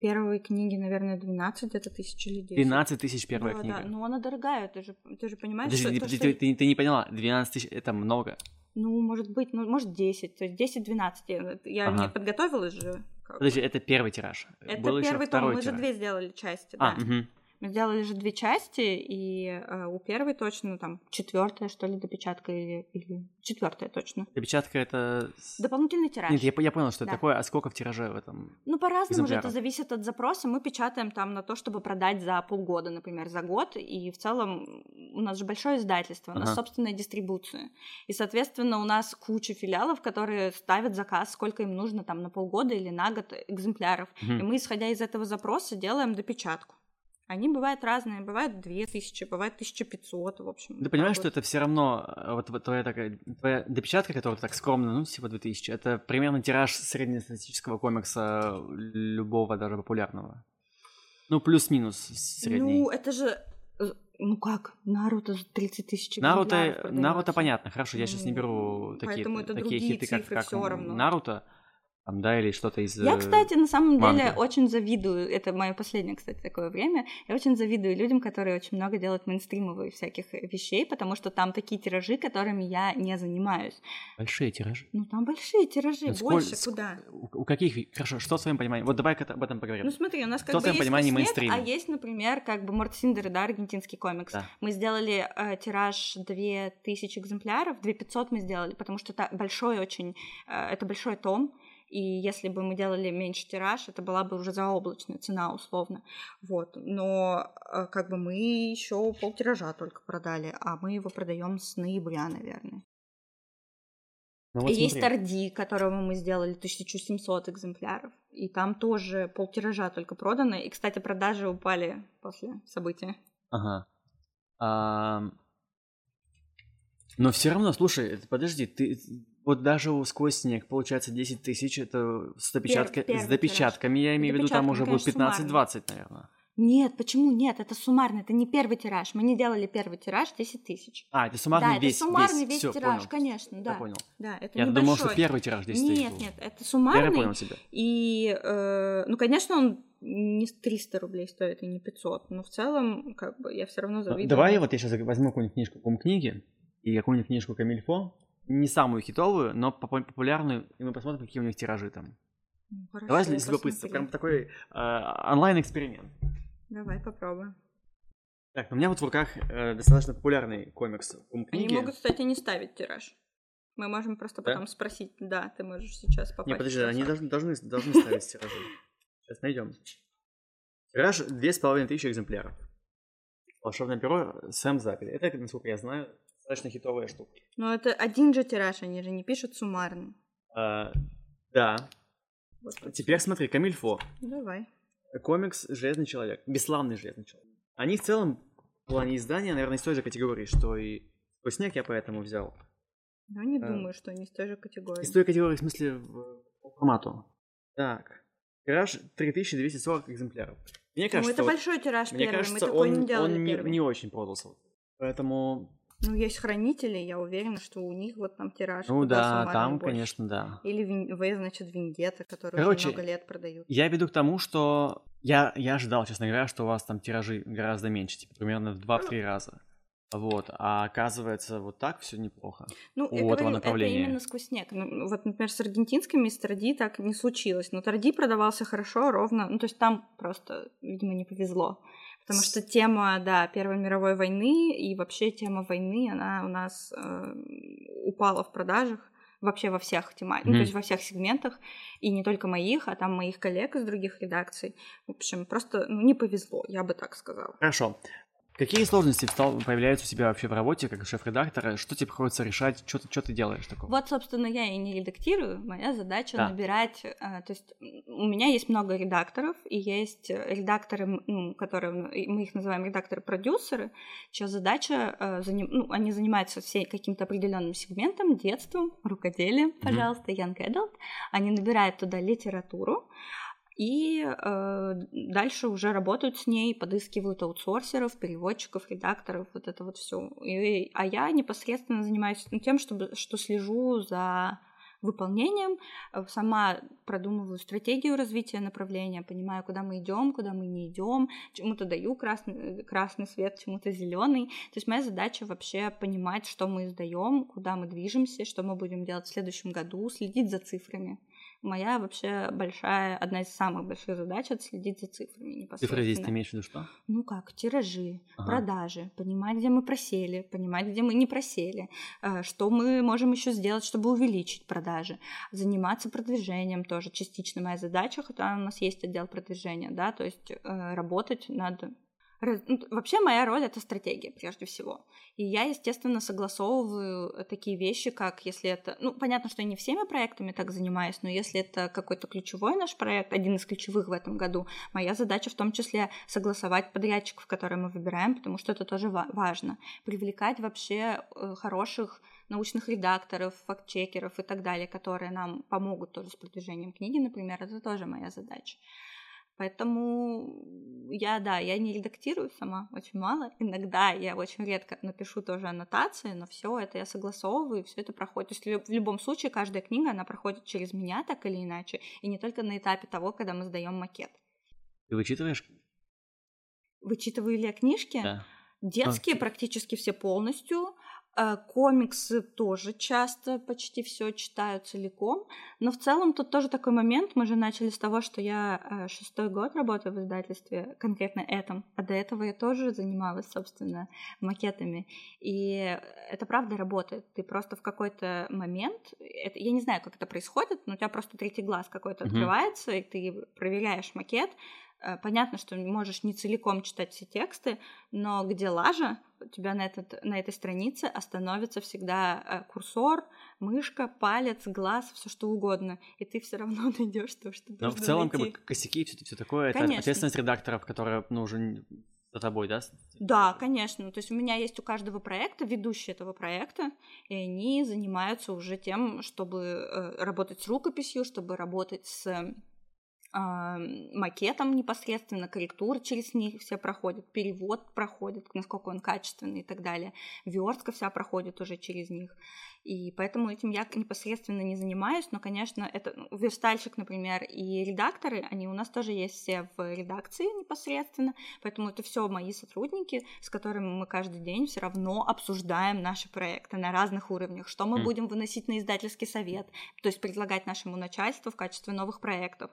первой книги, наверное, 12 где-то тысяч или 10. 12 тысяч первая да, книга. Да, но она дорогая, ты же, ты же понимаешь, Подожди, что, ты, то, ты, что... ты, ты не поняла, 12 тысяч это много. Ну, может быть, ну, может 10, то есть 10-12. Я, Ага. не подготовилась же. Подожди, это первый тираж. Это Был первый том, второй мы же тираж. две сделали части, А, да. мгм. Мы сделали же две части, и э, у первой точно там четвертая, что ли, допечатка или, или четвертая точно. Допечатка это... Дополнительный тираж. Нет, я, я понял, что это Да. такое, а сколько в тираже в этом? Ну, по-разному же это зависит от запроса. Мы печатаем там на то, чтобы продать за полгода, например, за год. И в целом у нас же большое издательство, у нас Ага. собственная дистрибуция. И, соответственно, у нас куча филиалов, которые ставят заказ, сколько им нужно там на полгода или на год экземпляров. Мгм. И мы, исходя из этого запроса, делаем допечатку. Они бывают разные, бывают 2000, бывает 1500, в общем. Ты понимаешь, так что вот. это все равно, э, вот, вот твоя такая, твоя допечатка, которая так скромно, ну, всего 2000, это примерно тираж среднестатистического комикса любого, даже популярного. Ну, плюс-минус средний. Ну, это же... э, Ну как? Наруто же 30 тысяч Наруто, Наруто понятно, хорошо, я сейчас не беру такие, поэтому это такие хиты, как, как всё равно. Наруто, там, да, или что-то из... Я, э, кстати, на самом манги. деле очень завидую, это мое последнее, кстати, такое время, я очень завидую людям, которые очень много делают мейнстримовых всяких вещей, потому что там такие тиражи, которыми я не занимаюсь. Большие тиражи. Ну, там большие тиражи, сколь- больше ск- куда? У, у каких... Хорошо, что в твоем понимании? Вот давай об этом поговорим. Ну, смотри, у нас как Что в бы твоем есть понимании «Снег», мейнстрим? а есть, например, как бы Мортсиндер, да, аргентинский комикс. Да. Мы сделали э, тираж 2000 экземпляров, 2500 мы сделали, потому что это большой очень, э, это большой том, и если бы мы делали меньше тираж, это была бы уже заоблачная цена, условно. Вот. Но э, как бы мы еще полтиража только продали, а мы его продаем с ноября, наверное. Ну, вот есть смотри. Торди, которого мы сделали 1700 экземпляров. И там тоже полтиража только продано. И, кстати, продажи упали после события. Ага. Ам, Но все равно, слушай, подожди, ты вот даже сквозь снег получается 10 тысяч, это с, допечатка- первый с допечатками, я имею в виду, там уже будет конечно, 15-20, наверное. Нет, почему нет? Это суммарно, это не первый тираж. Мы не делали первый тираж 10 тысяч. А, это суммарный да, весь, это суммарный весь, Всё, тираж, понял. конечно, да. Я понял. Да, это Я думал, небольшой. что первый тираж 10 тысяч Нет, был. нет, это суммарный. я понял тебя. И, э, ну, конечно, он не 300 рублей стоит и не 500, но в целом, как бы, я все равно завидую. Давай вот я сейчас возьму какую-нибудь книжку по книги и какую-нибудь книжку Камильфо, не самую хитовую, но попу- популярную, и мы посмотрим, какие у них тиражи там. Ну, хорошо, Давай из любопытства, прям такой э, онлайн-эксперимент. Давай попробуем. Так, у меня вот в руках э, достаточно популярный комикс Они книги. могут, кстати, не ставить тираж. Мы можем просто Да? потом спросить. Да, ты можешь сейчас попасть. Не, подожди, они должны, должны, должны ставить тиражи. Сейчас найдем. Тираж две с половиной тысячи экземпляров. Волшебное перо Сэм Запель. Это, насколько я знаю, достаточно хитовая штука. Но это один же тираж, они же не пишут суммарно. А, да. Вот. Теперь смотри, Камильфо. Давай. Комикс «Железный человек». Бесславный «Железный человек». Они в целом в плане издания, наверное, из той же категории, что и «Сквозь снег» я поэтому взял. Но не Э, думаю, что они из той же категории. Из той категории, в смысле, в по формату. Так. Тираж 3240 экземпляров. Мне Ну, кажется, это вот- большой тираж мне первый, мы кажется, такой он, не делали он не, не очень продался. Поэтому, Ну, есть хранители, я уверена, что у них вот там тираж. ну да, там, больше. конечно, да. Или В, значит, Виндета, который Короче, уже много лет продают. Я веду к тому, что я, я ожидал, честно говоря, что у вас там тиражи гораздо меньше, типа примерно в 2-3 раза. Вот, а оказывается, вот так все неплохо. Ну, у я этого говорю, направления. это именно сквозь снег. Ну, вот, например, с аргентинскими с Торди так не случилось. Но Торди продавался хорошо, ровно. Ну, то есть там просто, видимо, не повезло. Потому что тема, да, Первой мировой войны и вообще тема войны, она у нас э, упала в продажах вообще во всех темах, ну, Мгм. то есть во всех сегментах, и не только моих, а там моих коллег из других редакций. В общем, просто ну, не повезло, я бы так сказала. Хорошо. Какие сложности стал, появляются у тебя вообще в работе как шеф-редактора? Что тебе приходится решать? Что ты, что ты делаешь такого? Вот, собственно, я и не редактирую. Моя задача да. набирать... А, то есть у меня есть много редакторов, и есть редакторы, ну, которые... Мы их называем редакторы-продюсеры, чья задача... Заним, ну, они занимаются всей каким-то определенным сегментом, детством, рукоделием, пожалуйста, mm-hmm. young adult. Они набирают туда литературу, и э, дальше уже работают с ней, подыскивают аутсорсеров, переводчиков, редакторов, вот это вот все. а я непосредственно занимаюсь тем, чтобы, что слежу за выполнением, э, сама продумываю стратегию развития направления, понимаю, куда мы идем, куда мы не идем, чему-то даю красный, красный свет, чему-то зеленый. То есть моя задача вообще понимать, что мы издаем, куда мы движемся, что мы будем делать в следующем году, следить за цифрами моя вообще большая, одна из самых больших задач это следить за цифрами непосредственно. Цифры здесь ты имеешь в виду что? Ну как, тиражи, ага. продажи, понимать, где мы просели, понимать, где мы не просели, э, что мы можем еще сделать, чтобы увеличить продажи, заниматься продвижением тоже частично моя задача, хотя у нас есть отдел продвижения, да, то есть э, работать над ну, вообще моя роль это стратегия прежде всего. И я, естественно, согласовываю э, такие вещи, как если это... Ну, понятно, что я не всеми проектами так занимаюсь, но если это какой-то ключевой наш проект, один из ключевых в этом году, моя задача в том числе согласовать подрядчиков, которые мы выбираем, потому что это тоже важно. Привлекать вообще э, хороших научных редакторов, фактчекеров и так далее, которые нам помогут тоже с продвижением книги, например, это тоже моя задача. Поэтому я, да, я не редактирую сама очень мало. Иногда я очень редко напишу тоже аннотации, но все это я согласовываю, все это проходит. То есть в любом случае каждая книга, она проходит через меня так или иначе, и не только на этапе того, когда мы сдаем макет. Ты вычитываешь? Вычитываю ли я книжки? Да. Детские а. практически все полностью. Э, комиксы тоже часто почти все читаю целиком, но в целом тут тоже такой момент. Мы же начали с того, что я э, шестой год работаю в издательстве, конкретно этом, а до этого я тоже занималась, собственно, макетами. И это правда работает. Ты просто в какой-то момент, это, я не знаю, как это происходит, но у тебя просто третий глаз какой-то mm-hmm. открывается, и ты проверяешь макет, понятно, что можешь не целиком читать все тексты, но где лажа, у тебя на, этот, на этой странице остановится всегда э, курсор, мышка, палец, глаз, все что угодно, и ты все равно найдешь то, что Но в целом, найти. как бы косяки, все, все такое, конечно. это ответственность редакторов, которая ну, уже за тобой, да? Да, конечно. То есть у меня есть у каждого проекта ведущий этого проекта, и они занимаются уже тем, чтобы э, работать с рукописью, чтобы работать с макетом непосредственно, корректура через них все проходит, перевод проходит, насколько он качественный и так далее, верстка вся проходит уже через них. И поэтому этим я непосредственно не занимаюсь, но, конечно, это ну, верстальщик, например, и редакторы, они у нас тоже есть все в редакции непосредственно, поэтому это все мои сотрудники, с которыми мы каждый день все равно обсуждаем наши проекты на разных уровнях, что мы mm. будем выносить на издательский совет, то есть предлагать нашему начальству в качестве новых проектов,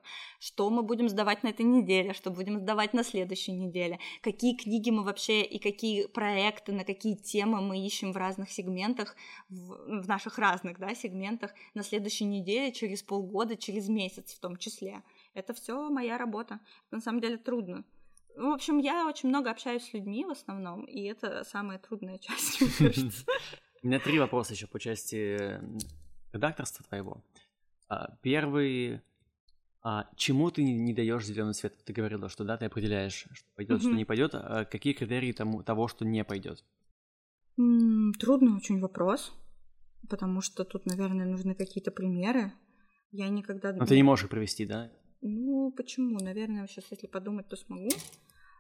что мы будем сдавать на этой неделе, что будем сдавать на следующей неделе, какие книги мы вообще и какие проекты, на какие темы мы ищем в разных сегментах, в, в наших разных да, сегментах на следующей неделе, через полгода, через месяц в том числе. Это все моя работа. на самом деле трудно. В общем, я очень много общаюсь с людьми в основном, и это самая трудная часть, мне кажется. У меня три вопроса еще по части редакторства твоего. А, первый, а чему ты не даешь зеленый свет? Ты говорила, что да, ты определяешь, что пойдет, что не пойдет. А какие критерии тому, того, что не пойдет? Трудный очень вопрос потому что тут, наверное, нужны какие-то примеры. Я никогда... Но ты не можешь их привести, да? Ну, почему? Наверное, сейчас, если подумать, то смогу.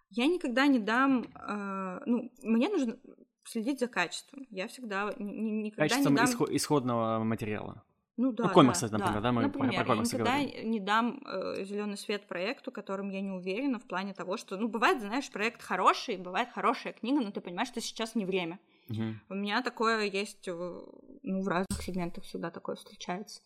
Я никогда не дам... Э, ну, мне нужно следить за качеством. Я всегда ни, никогда Качеством не дам... исход, исходного материала. Ну да. Ну, комиксы, да, например, да, да мы например, про, про комиксы я никогда говорим. не дам э, зеленый свет проекту, которым я не уверена в плане того, что, ну, бывает, знаешь, проект хороший, бывает хорошая книга, но ты понимаешь, что сейчас не время. Угу. У меня такое есть, ну, в разных сегментах всегда такое встречается,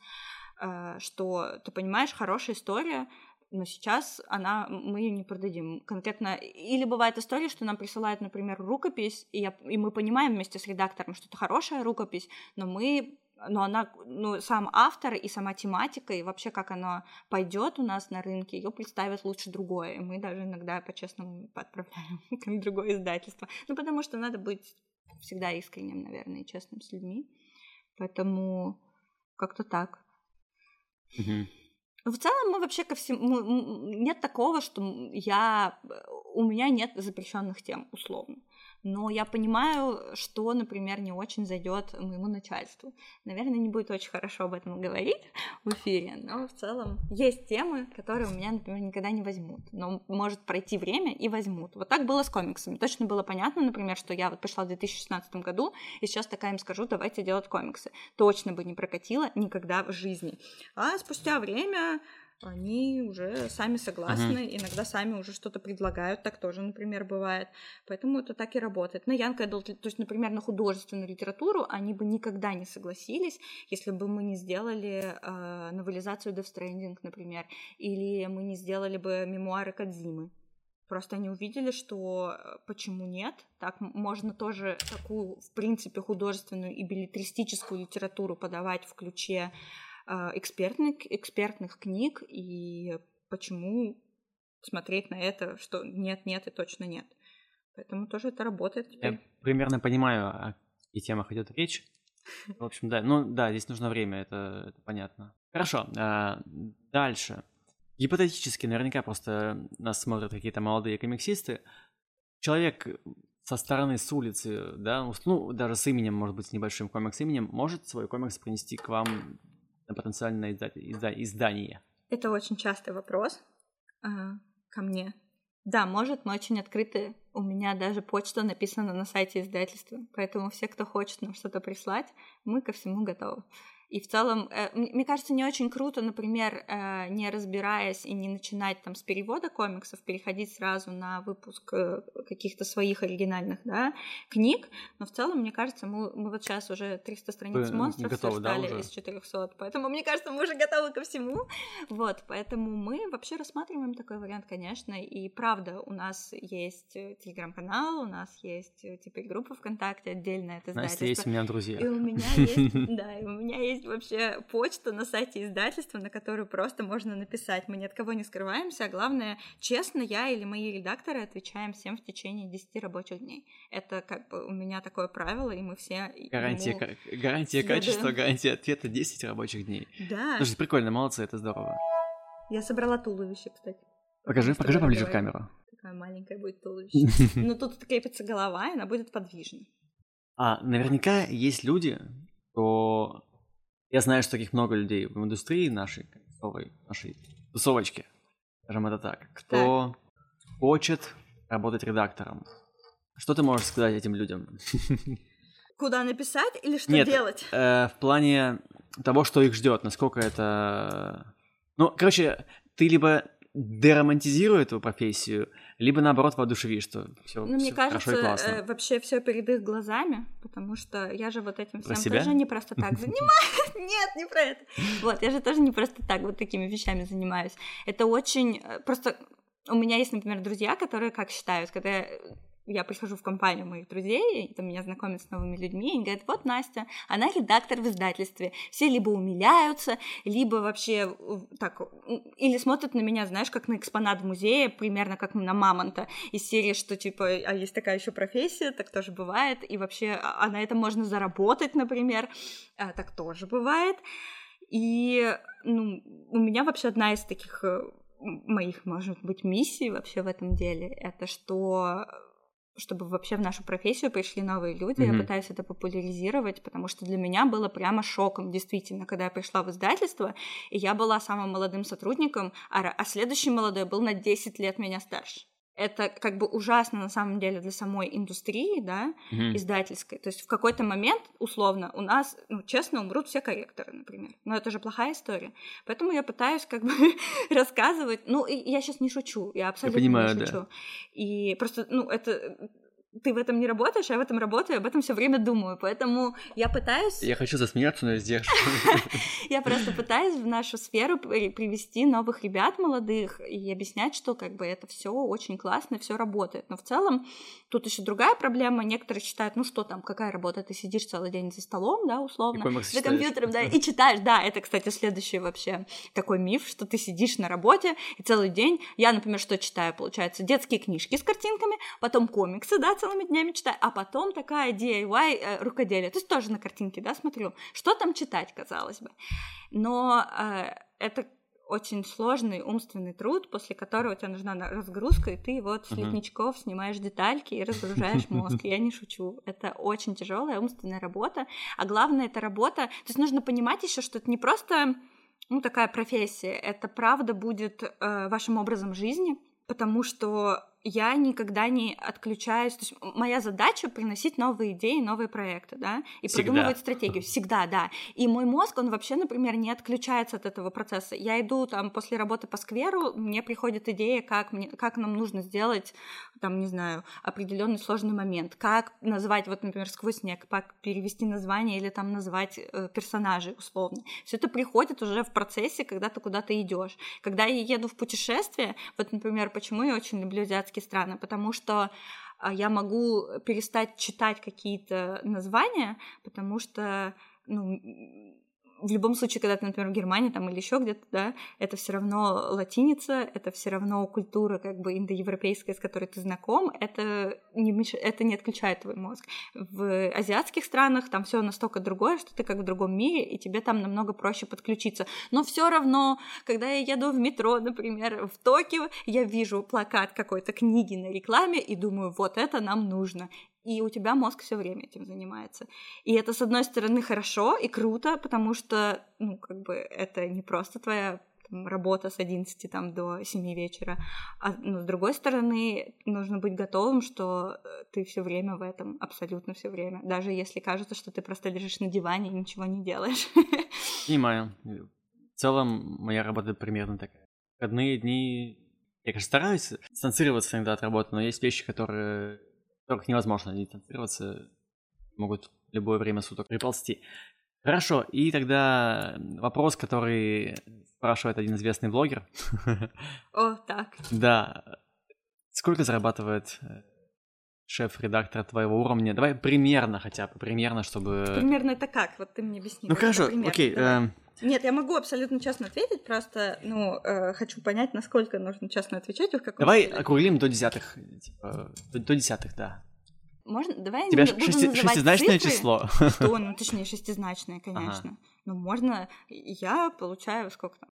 э, что ты понимаешь, хорошая история, но сейчас она, мы ее не продадим. Конкретно, или бывает история, что нам присылают, например, рукопись, и, я, и мы понимаем вместе с редактором, что это хорошая рукопись, но мы но она, ну, сам автор и сама тематика, и вообще как оно пойдет у нас на рынке, ее представят лучше другое. И мы даже иногда по-честному отправляем к другое издательство. Ну, потому что надо быть всегда искренним, наверное, и честным с людьми. Поэтому как-то так. В целом мы вообще ко всему нет такого, что я у меня нет запрещенных тем условно но я понимаю, что, например, не очень зайдет моему начальству. Наверное, не будет очень хорошо об этом говорить в эфире, но в целом есть темы, которые у меня, например, никогда не возьмут, но может пройти время и возьмут. Вот так было с комиксами. Точно было понятно, например, что я вот пришла в 2016 году, и сейчас такая им скажу, давайте делать комиксы. Точно бы не прокатило никогда в жизни. А спустя время они уже сами согласны, uh-huh. иногда сами уже что-то предлагают, так тоже, например, бывает. Поэтому это так и работает. На Young Adult, то есть, например, на художественную литературу они бы никогда не согласились, если бы мы не сделали э, новелизацию Death Stranding, например, или мы не сделали бы мемуары Кадзимы. Просто они увидели, что э, почему нет, так можно тоже такую, в принципе, художественную и билетристическую литературу подавать в ключе экспертных, экспертных книг и почему смотреть на это, что нет, нет и точно нет. Поэтому тоже это работает теперь. Я примерно понимаю, о каких темах идет речь. В общем, да, ну да, здесь нужно время, это, это понятно. Хорошо, а, дальше. Гипотетически, наверняка просто нас смотрят какие-то молодые комиксисты. Человек со стороны, с улицы, да, ну, даже с именем, может быть, с небольшим комикс-именем, может свой комикс принести к вам потенциальное изда- изда- издание? Это очень частый вопрос э, ко мне. Да, может, мы очень открыты. У меня даже почта написана на сайте издательства, поэтому все, кто хочет нам что-то прислать, мы ко всему готовы. И в целом, э, мне кажется, не очень круто, например, э, не разбираясь и не начинать там с перевода комиксов, переходить сразу на выпуск э, каких-то своих оригинальных да, книг. Но в целом, мне кажется, мы, мы вот сейчас уже 300 страниц Вы монстров готовы, да, из 400. Поэтому, мне кажется, мы уже готовы ко всему. Вот, поэтому мы вообще рассматриваем такой вариант, конечно. И правда, у нас есть телеграм-канал, у нас есть теперь группа ВКонтакте отдельная. Это Настя, есть у меня друзья. И у меня есть, да, и у меня есть есть вообще почта на сайте издательства, на которую просто можно написать. Мы ни от кого не скрываемся, а главное, честно, я или мои редакторы отвечаем всем в течение 10 рабочих дней. Это как бы у меня такое правило, и мы все... Гарантия, ему... гарантия следуем. качества, гарантия ответа 10 рабочих дней. Да. Слушай, прикольно, молодцы, это здорово. Я собрала туловище, кстати. Покажи, покажи поближе в камеру. Такая маленькая будет туловище. Но тут крепится голова, и она будет подвижна. А наверняка есть люди, кто я знаю, что таких много людей в индустрии нашей, новой, нашей тусовочки, скажем это так, кто так. хочет работать редактором. Что ты можешь сказать этим людям? Куда написать или что Нет, делать? Э, в плане того, что их ждет, насколько это... Ну, короче, ты либо деромантизируй эту профессию, либо наоборот воодушевишь, что все ну, мне кажется, хорошо и классно. Э, вообще все перед их глазами, потому что я же вот этим всем себя? тоже не просто так занимаюсь. Нет, не про это. Вот, я же тоже не просто так вот такими вещами занимаюсь. Это очень э, просто у меня есть, например, друзья, которые как считают, когда я прихожу в компанию моих друзей, и там меня знакомят с новыми людьми, и они говорят, вот Настя, она редактор в издательстве. Все либо умиляются, либо вообще так, или смотрят на меня, знаешь, как на экспонат в музее, примерно как на мамонта, из серии, что типа, а есть такая еще профессия, так тоже бывает, и вообще, а, а на этом можно заработать, например, а, так тоже бывает. И ну, у меня вообще одна из таких э, моих, может быть, миссий вообще в этом деле, это что чтобы вообще в нашу профессию пришли новые люди. Mm-hmm. Я пытаюсь это популяризировать, потому что для меня было прямо шоком, действительно, когда я пришла в издательство, и я была самым молодым сотрудником, а, а следующий молодой был на 10 лет меня старше это как бы ужасно на самом деле для самой индустрии, да, mm-hmm. издательской. То есть в какой-то момент, условно, у нас, ну, честно, умрут все корректоры, например. Но это же плохая история. Поэтому я пытаюсь как бы рассказывать. Ну, я сейчас не шучу, я абсолютно я понимаю, не шучу. Да. И просто, ну, это ты в этом не работаешь, а я в этом работаю, об этом все время думаю. Поэтому я пытаюсь... Я хочу засмеяться, но я сдержу. Я просто пытаюсь в нашу сферу привести новых ребят молодых и объяснять, что как бы это все очень классно, все работает. Но в целом тут еще другая проблема. Некоторые считают, ну что там, какая работа, ты сидишь целый день за столом, да, условно, за компьютером, да, и читаешь. Да, это, кстати, следующий вообще такой миф, что ты сидишь на работе и целый день. Я, например, что читаю, получается, детские книжки с картинками, потом комиксы, да, целыми днями читаю, а потом такая DIY э, рукоделие. То есть тоже на картинке, да, смотрю. Что там читать, казалось бы. Но э, это очень сложный умственный труд, после которого тебе нужна разгрузка, и ты вот с uh-huh. снимаешь детальки и разгружаешь мозг. Я не шучу. Это очень тяжелая умственная работа. А главное, это работа. То есть нужно понимать еще, что это не просто ну, такая профессия, это правда будет э, вашим образом жизни, потому что я никогда не отключаюсь. То есть моя задача приносить новые идеи, новые проекты, да, и Всегда. продумывать стратегию. Всегда, да. И мой мозг, он вообще, например, не отключается от этого процесса. Я иду там после работы по скверу, мне приходит идея, как, мне, как нам нужно сделать, там, не знаю, определенный сложный момент, как назвать, вот, например, сквозь снег, как перевести название или там назвать э, персонажей условно. Все это приходит уже в процессе, когда ты куда-то идешь. Когда я еду в путешествие, вот, например, почему я очень люблю азиатские азиатские страны, потому что а, я могу перестать читать какие-то названия, потому что ну, в любом случае, когда ты, например, в Германии там или еще где-то, да, это все равно латиница, это все равно культура как бы индоевропейская, с которой ты знаком, это не, меш... это не отключает твой мозг. В азиатских странах там все настолько другое, что ты как в другом мире, и тебе там намного проще подключиться. Но все равно, когда я еду в метро, например, в Токио, я вижу плакат какой-то книги на рекламе и думаю, вот это нам нужно и у тебя мозг все время этим занимается. И это, с одной стороны, хорошо и круто, потому что, ну, как бы, это не просто твоя там, работа с 11 там, до 7 вечера, а ну, с другой стороны, нужно быть готовым, что э, ты все время в этом, абсолютно все время, даже если кажется, что ты просто лежишь на диване и ничего не делаешь. Понимаю. В целом, моя работа примерно такая. Одни дни я, конечно, стараюсь дистанцироваться иногда от работы, но есть вещи, которые которых невозможно дистанцироваться, могут в любое время суток приползти. Хорошо, и тогда вопрос, который спрашивает один известный блогер. О, так. Да. Сколько зарабатывает э, шеф-редактор твоего уровня? Давай примерно хотя бы, примерно, чтобы... Примерно это как? Вот ты мне объясни. Ну хорошо, окей. Э, нет, я могу абсолютно честно ответить, просто, ну, э, хочу понять, насколько нужно честно отвечать. В каком Давай стиле. округлим до десятых, типа, до, до десятых, да. Можно? Давай Тебя не буду шести, называть шестизначное цифры. число. Что? Ну, точнее, шестизначное, конечно. Ага. Ну, можно... Я получаю сколько там?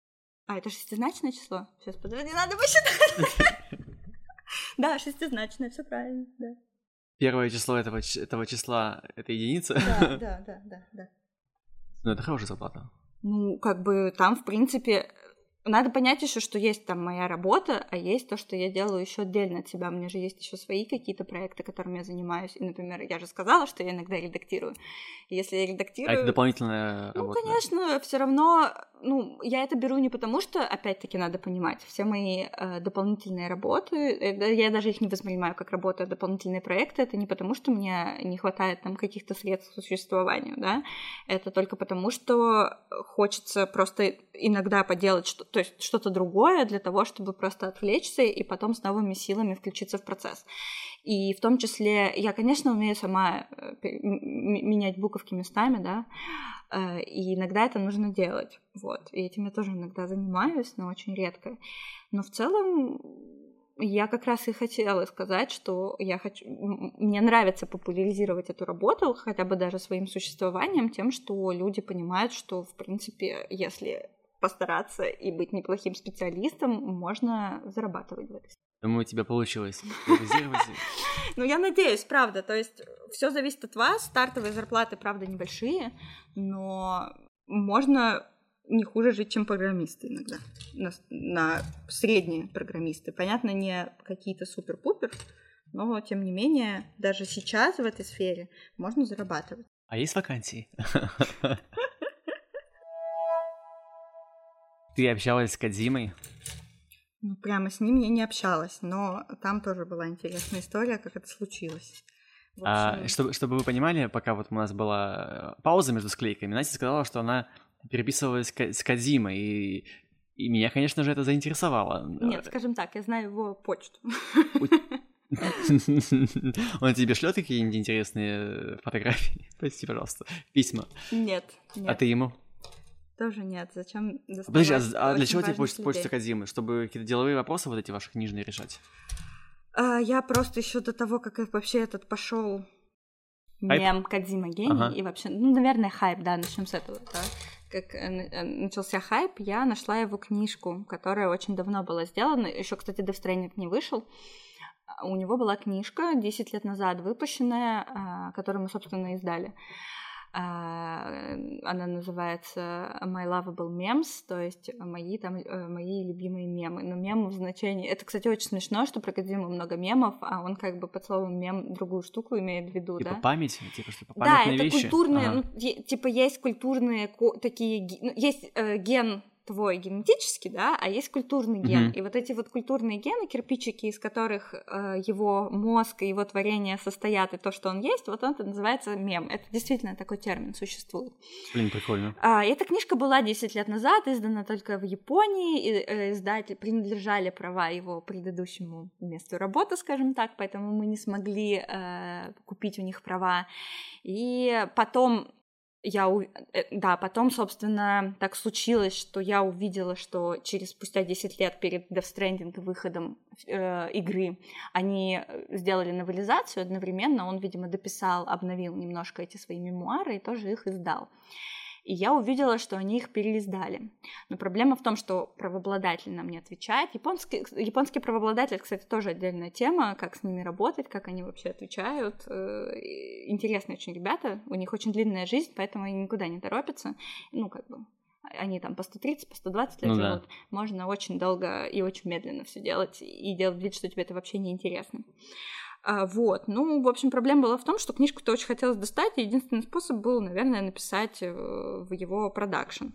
А, это шестизначное число? Сейчас, подожди, надо посчитать. Да, шестизначное, все правильно, да. Первое число этого, этого числа — это единица? Да, да, да, да, да. Ну, это хорошая зарплата. Ну, как бы там, в принципе, надо понять еще, что есть там моя работа, а есть то, что я делаю еще отдельно от себя. У меня же есть еще свои какие-то проекты, которыми я занимаюсь. И, например, я же сказала, что я иногда редактирую. И если я редактирую... А это дополнительная ну, работа? Ну, конечно, все равно, ну, я это беру не потому, что, опять-таки, надо понимать, все мои э, дополнительные работы, э, я даже их не воспринимаю как работу, а дополнительные проекты, это не потому, что мне не хватает там каких-то средств к существованию, да, это только потому, что хочется просто иногда поделать что то есть что-то другое для того, чтобы просто отвлечься и потом с новыми силами включиться в процесс. И в том числе я, конечно, умею сама э, менять буковки местами, да, э, и иногда это нужно делать, вот. И этим я тоже иногда занимаюсь, но очень редко. Но в целом я как раз и хотела сказать, что я хочу, мне нравится популяризировать эту работу, хотя бы даже своим существованием, тем, что люди понимают, что, в принципе, если постараться и быть неплохим специалистом, можно зарабатывать в этой Думаю, у тебя получилось. Ну, я надеюсь, правда. То есть все зависит от вас. Стартовые зарплаты, правда, небольшие, но можно не хуже жить, чем программисты иногда. На, на средние программисты. Понятно, не какие-то супер-пупер, но тем не менее, даже сейчас в этой сфере можно зарабатывать. А есть вакансии? Ты общалась с Кадзимой? Ну, прямо с ним я не общалась, но там тоже была интересная история, как это случилось. В общем... а, чтобы, чтобы вы понимали, пока вот у нас была э, пауза между склейками, Настя сказала, что она переписывалась с Кадзимой, и, и меня, конечно же, это заинтересовало. Нет, скажем так, я знаю его почту. Он тебе шлет какие-нибудь интересные фотографии? Прости, пожалуйста. Письма. Нет, нет. А ты ему? Тоже нет. Зачем Подожди, а, а для чего тебе почта, почта Кадзимы? Чтобы какие-то деловые вопросы вот эти ваши книжные решать? А, я просто еще до того, как вообще этот пошел мем Кадзима гений ага. и вообще, ну, наверное, хайп, да, начнем с этого, да. Как э, э, начался хайп, я нашла его книжку, которая очень давно была сделана. Еще, кстати, Stranding не вышел. У него была книжка 10 лет назад выпущенная, а, которую мы, собственно, издали. А, она называется My Lovable Memes, то есть мои там э, мои любимые мемы. Но мем в значении... Это, кстати, очень смешно, что про Кодзиму много мемов, а он как бы под словом мем другую штуку имеет в виду, типа да? память? Типа что Да, это вещи? культурные... Ага. Ну, типа есть культурные такие... Ну, есть э, ген твой генетический, да, а есть культурный ген. Mm-hmm. И вот эти вот культурные гены, кирпичики, из которых э, его мозг и его творение состоят, и то, что он есть, вот он это называется мем. Это действительно такой термин существует. Блин, прикольно. А, эта книжка была 10 лет назад, издана только в Японии, и э, издатель принадлежали права его предыдущему месту работы, скажем так, поэтому мы не смогли э, купить у них права. И потом я, э, да, потом, собственно, так случилось, что я увидела, что через спустя 10 лет перед Death Stranding выходом э, игры они э, сделали новелизацию одновременно, он, видимо, дописал, обновил немножко эти свои мемуары и тоже их издал и я увидела, что они их переиздали. Но проблема в том, что правообладатель нам не отвечает. Японский, японский правообладатель, кстати, тоже отдельная тема, как с ними работать, как они вообще отвечают. Э, интересные очень ребята, у них очень длинная жизнь, поэтому они никуда не торопятся. Ну, как бы, они там по 130, по 120 лет ну, живут. Да. Можно очень долго и очень медленно все делать и делать вид, что тебе это вообще не интересно. А, вот. Ну, в общем, проблема была в том, что книжку-то очень хотелось достать, и единственный способ был, наверное, написать э, в его продакшн.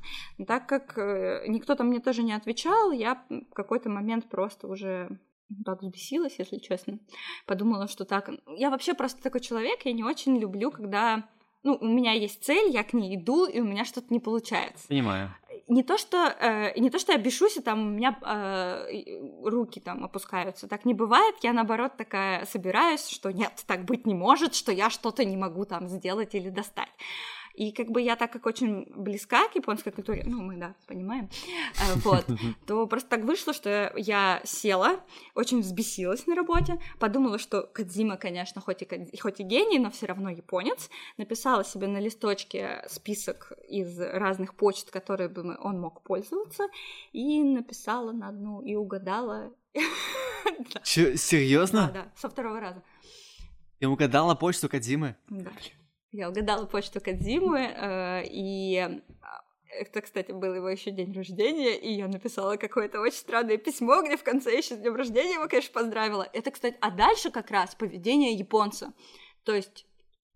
Так как э, никто там мне тоже не отвечал, я в какой-то момент просто уже так взбесилась, если честно. Подумала, что так... Я вообще просто такой человек, я не очень люблю, когда ну, у меня есть цель, я к ней иду, и у меня что-то не получается. Понимаю не то, что, э, не то, что я бешусь, и там у меня э, руки там опускаются. Так не бывает. Я, наоборот, такая собираюсь, что нет, так быть не может, что я что-то не могу там сделать или достать. И как бы я, так как очень близка к японской культуре, ну, мы, да, понимаем, э, вот, то просто так вышло, что я села, очень взбесилась на работе, подумала, что Кадзима, конечно, хоть и, хоть и гений, но все равно японец, написала себе на листочке список из разных почт, которые бы он мог пользоваться, и написала на одну, и угадала. Серьезно? Да, да, со второго раза. И угадала почту Кадзимы? Да. Я угадала почту Кадзимы, э, и а, это, кстати, был его еще день рождения, и я написала какое-то очень странное письмо, где в конце еще с днем рождения его, конечно, поздравила. Это, кстати, а дальше как раз поведение японца. То есть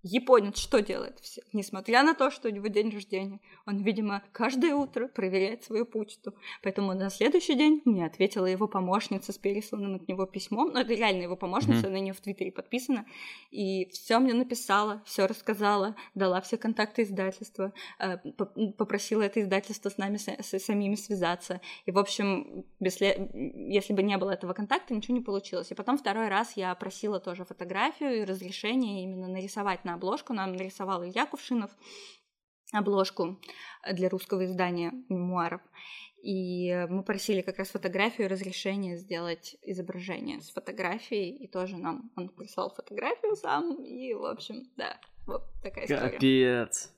Японец что делает? Все? Несмотря на то, что у него день рождения, он, видимо, каждое утро проверяет свою почту. Поэтому на следующий день мне ответила его помощница с пересланным от него письмом. Ну, это реально его помощница, mm-hmm. на нее в Твиттере подписана. И все мне написала, все рассказала, дала все контакты издательства, э, попросила это издательство с нами с, самими связаться. И, в общем, если, если бы не было этого контакта, ничего не получилось. И потом второй раз я просила тоже фотографию и разрешение именно нарисовать на на обложку. Нам нарисовал Илья Кувшинов обложку для русского издания мемуаров. И мы просили как раз фотографию разрешение сделать изображение с фотографией, и тоже нам он прислал фотографию сам, и, в общем, да, вот такая история. Капец.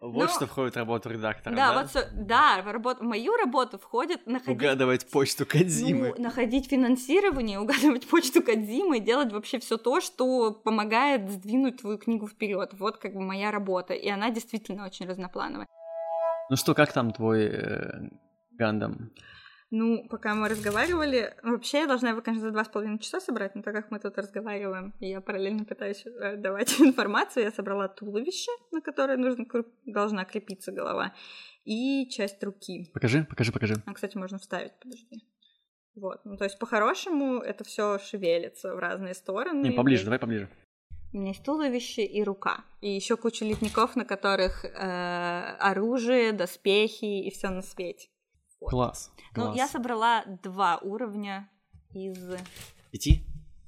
Вот Но... что входит в работу редактора, да? Да, вот, да в, работу, в мою работу входит находить... Угадывать почту Кадзимы. Ну, находить финансирование, угадывать почту Кадзимы и делать вообще все то, что помогает сдвинуть твою книгу вперед. Вот как бы моя работа, и она действительно очень разноплановая. Ну что, как там твой э, Гандам? Ну, пока мы разговаривали, вообще я должна его, конечно, за два с половиной часа собрать, но так как мы тут разговариваем, я параллельно пытаюсь э, давать информацию, я собрала туловище, на которое нужно, должна крепиться голова, и часть руки. Покажи, покажи, покажи. А, кстати, можно вставить, подожди. Вот. Ну, то есть, по-хорошему, это все шевелится в разные стороны. Не, поближе, давай поближе. У меня есть туловище и рука. И еще куча литников, на которых э, оружие, доспехи и все на свете. Вот. Класс. Ну, я собрала два уровня из... Пяти?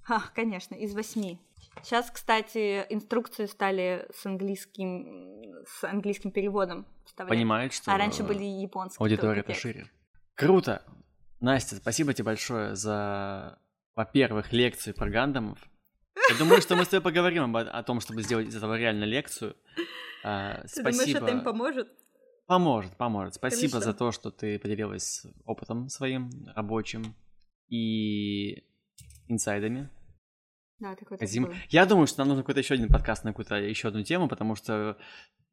А, конечно, из восьми. Сейчас, кстати, инструкции стали с английским, с английским переводом вставлять. Понимает, что... А раньше были японские. Аудитория-то шире. Круто! Настя, спасибо тебе большое за, во-первых, лекцию про гандамов. Я думаю, что мы с тобой поговорим о, о том, чтобы сделать из этого реально лекцию. А, ты спасибо. думаешь, это им поможет? Поможет, поможет. Спасибо Хорошо. за то, что ты поделилась опытом своим рабочим и инсайдами. Да, такой Казим. Я думаю, что нам нужно какой-то еще один подкаст на какую-то еще одну тему, потому что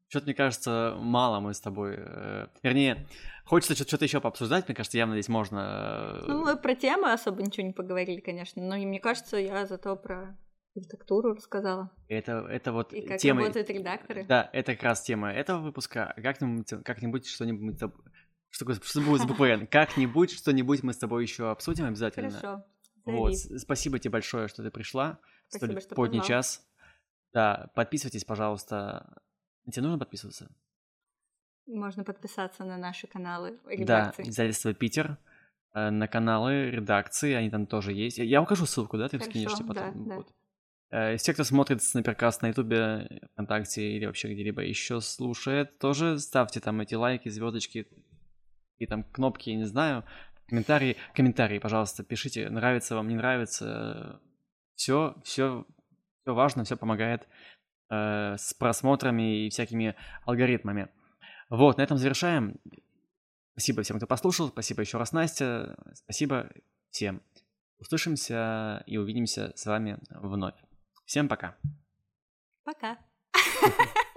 что-то, мне кажется, мало мы с тобой... Э, вернее, хочется что-то еще пообсуждать, мне кажется, явно здесь можно... Э, ну, мы про темы особо ничего не поговорили, конечно, но мне кажется, я зато про редактуру рассказала. Это, это вот И как тема... работают редакторы. Да, это как раз тема этого выпуска. Как-нибудь, как-нибудь что-нибудь... Что, что будет с буквой N? Как-нибудь что-нибудь мы с тобой еще обсудим обязательно. Хорошо. Вот. Спасибо тебе большое, что ты пришла. Спасибо, что поздний час. Да, подписывайтесь, пожалуйста. Тебе нужно подписываться? Можно подписаться на наши каналы редакции. Да, издательство Питер, э, на каналы редакции, они там тоже есть. Я укажу ссылку, да, ты Хорошо, скинешь потом. Да, да. Вот. Э, все, кто смотрит Снайперкаст на Ютубе, ВКонтакте или вообще где-либо еще слушает, тоже ставьте там эти лайки, звездочки и там кнопки, я не знаю, комментарии, комментарии, пожалуйста, пишите, нравится вам, не нравится. Все, все, все важно, все помогает э, с просмотрами и всякими алгоритмами. Вот, на этом завершаем. Спасибо всем, кто послушал. Спасибо еще раз, Настя. Спасибо всем. Услышимся и увидимся с вами вновь. Всем пока. Пока.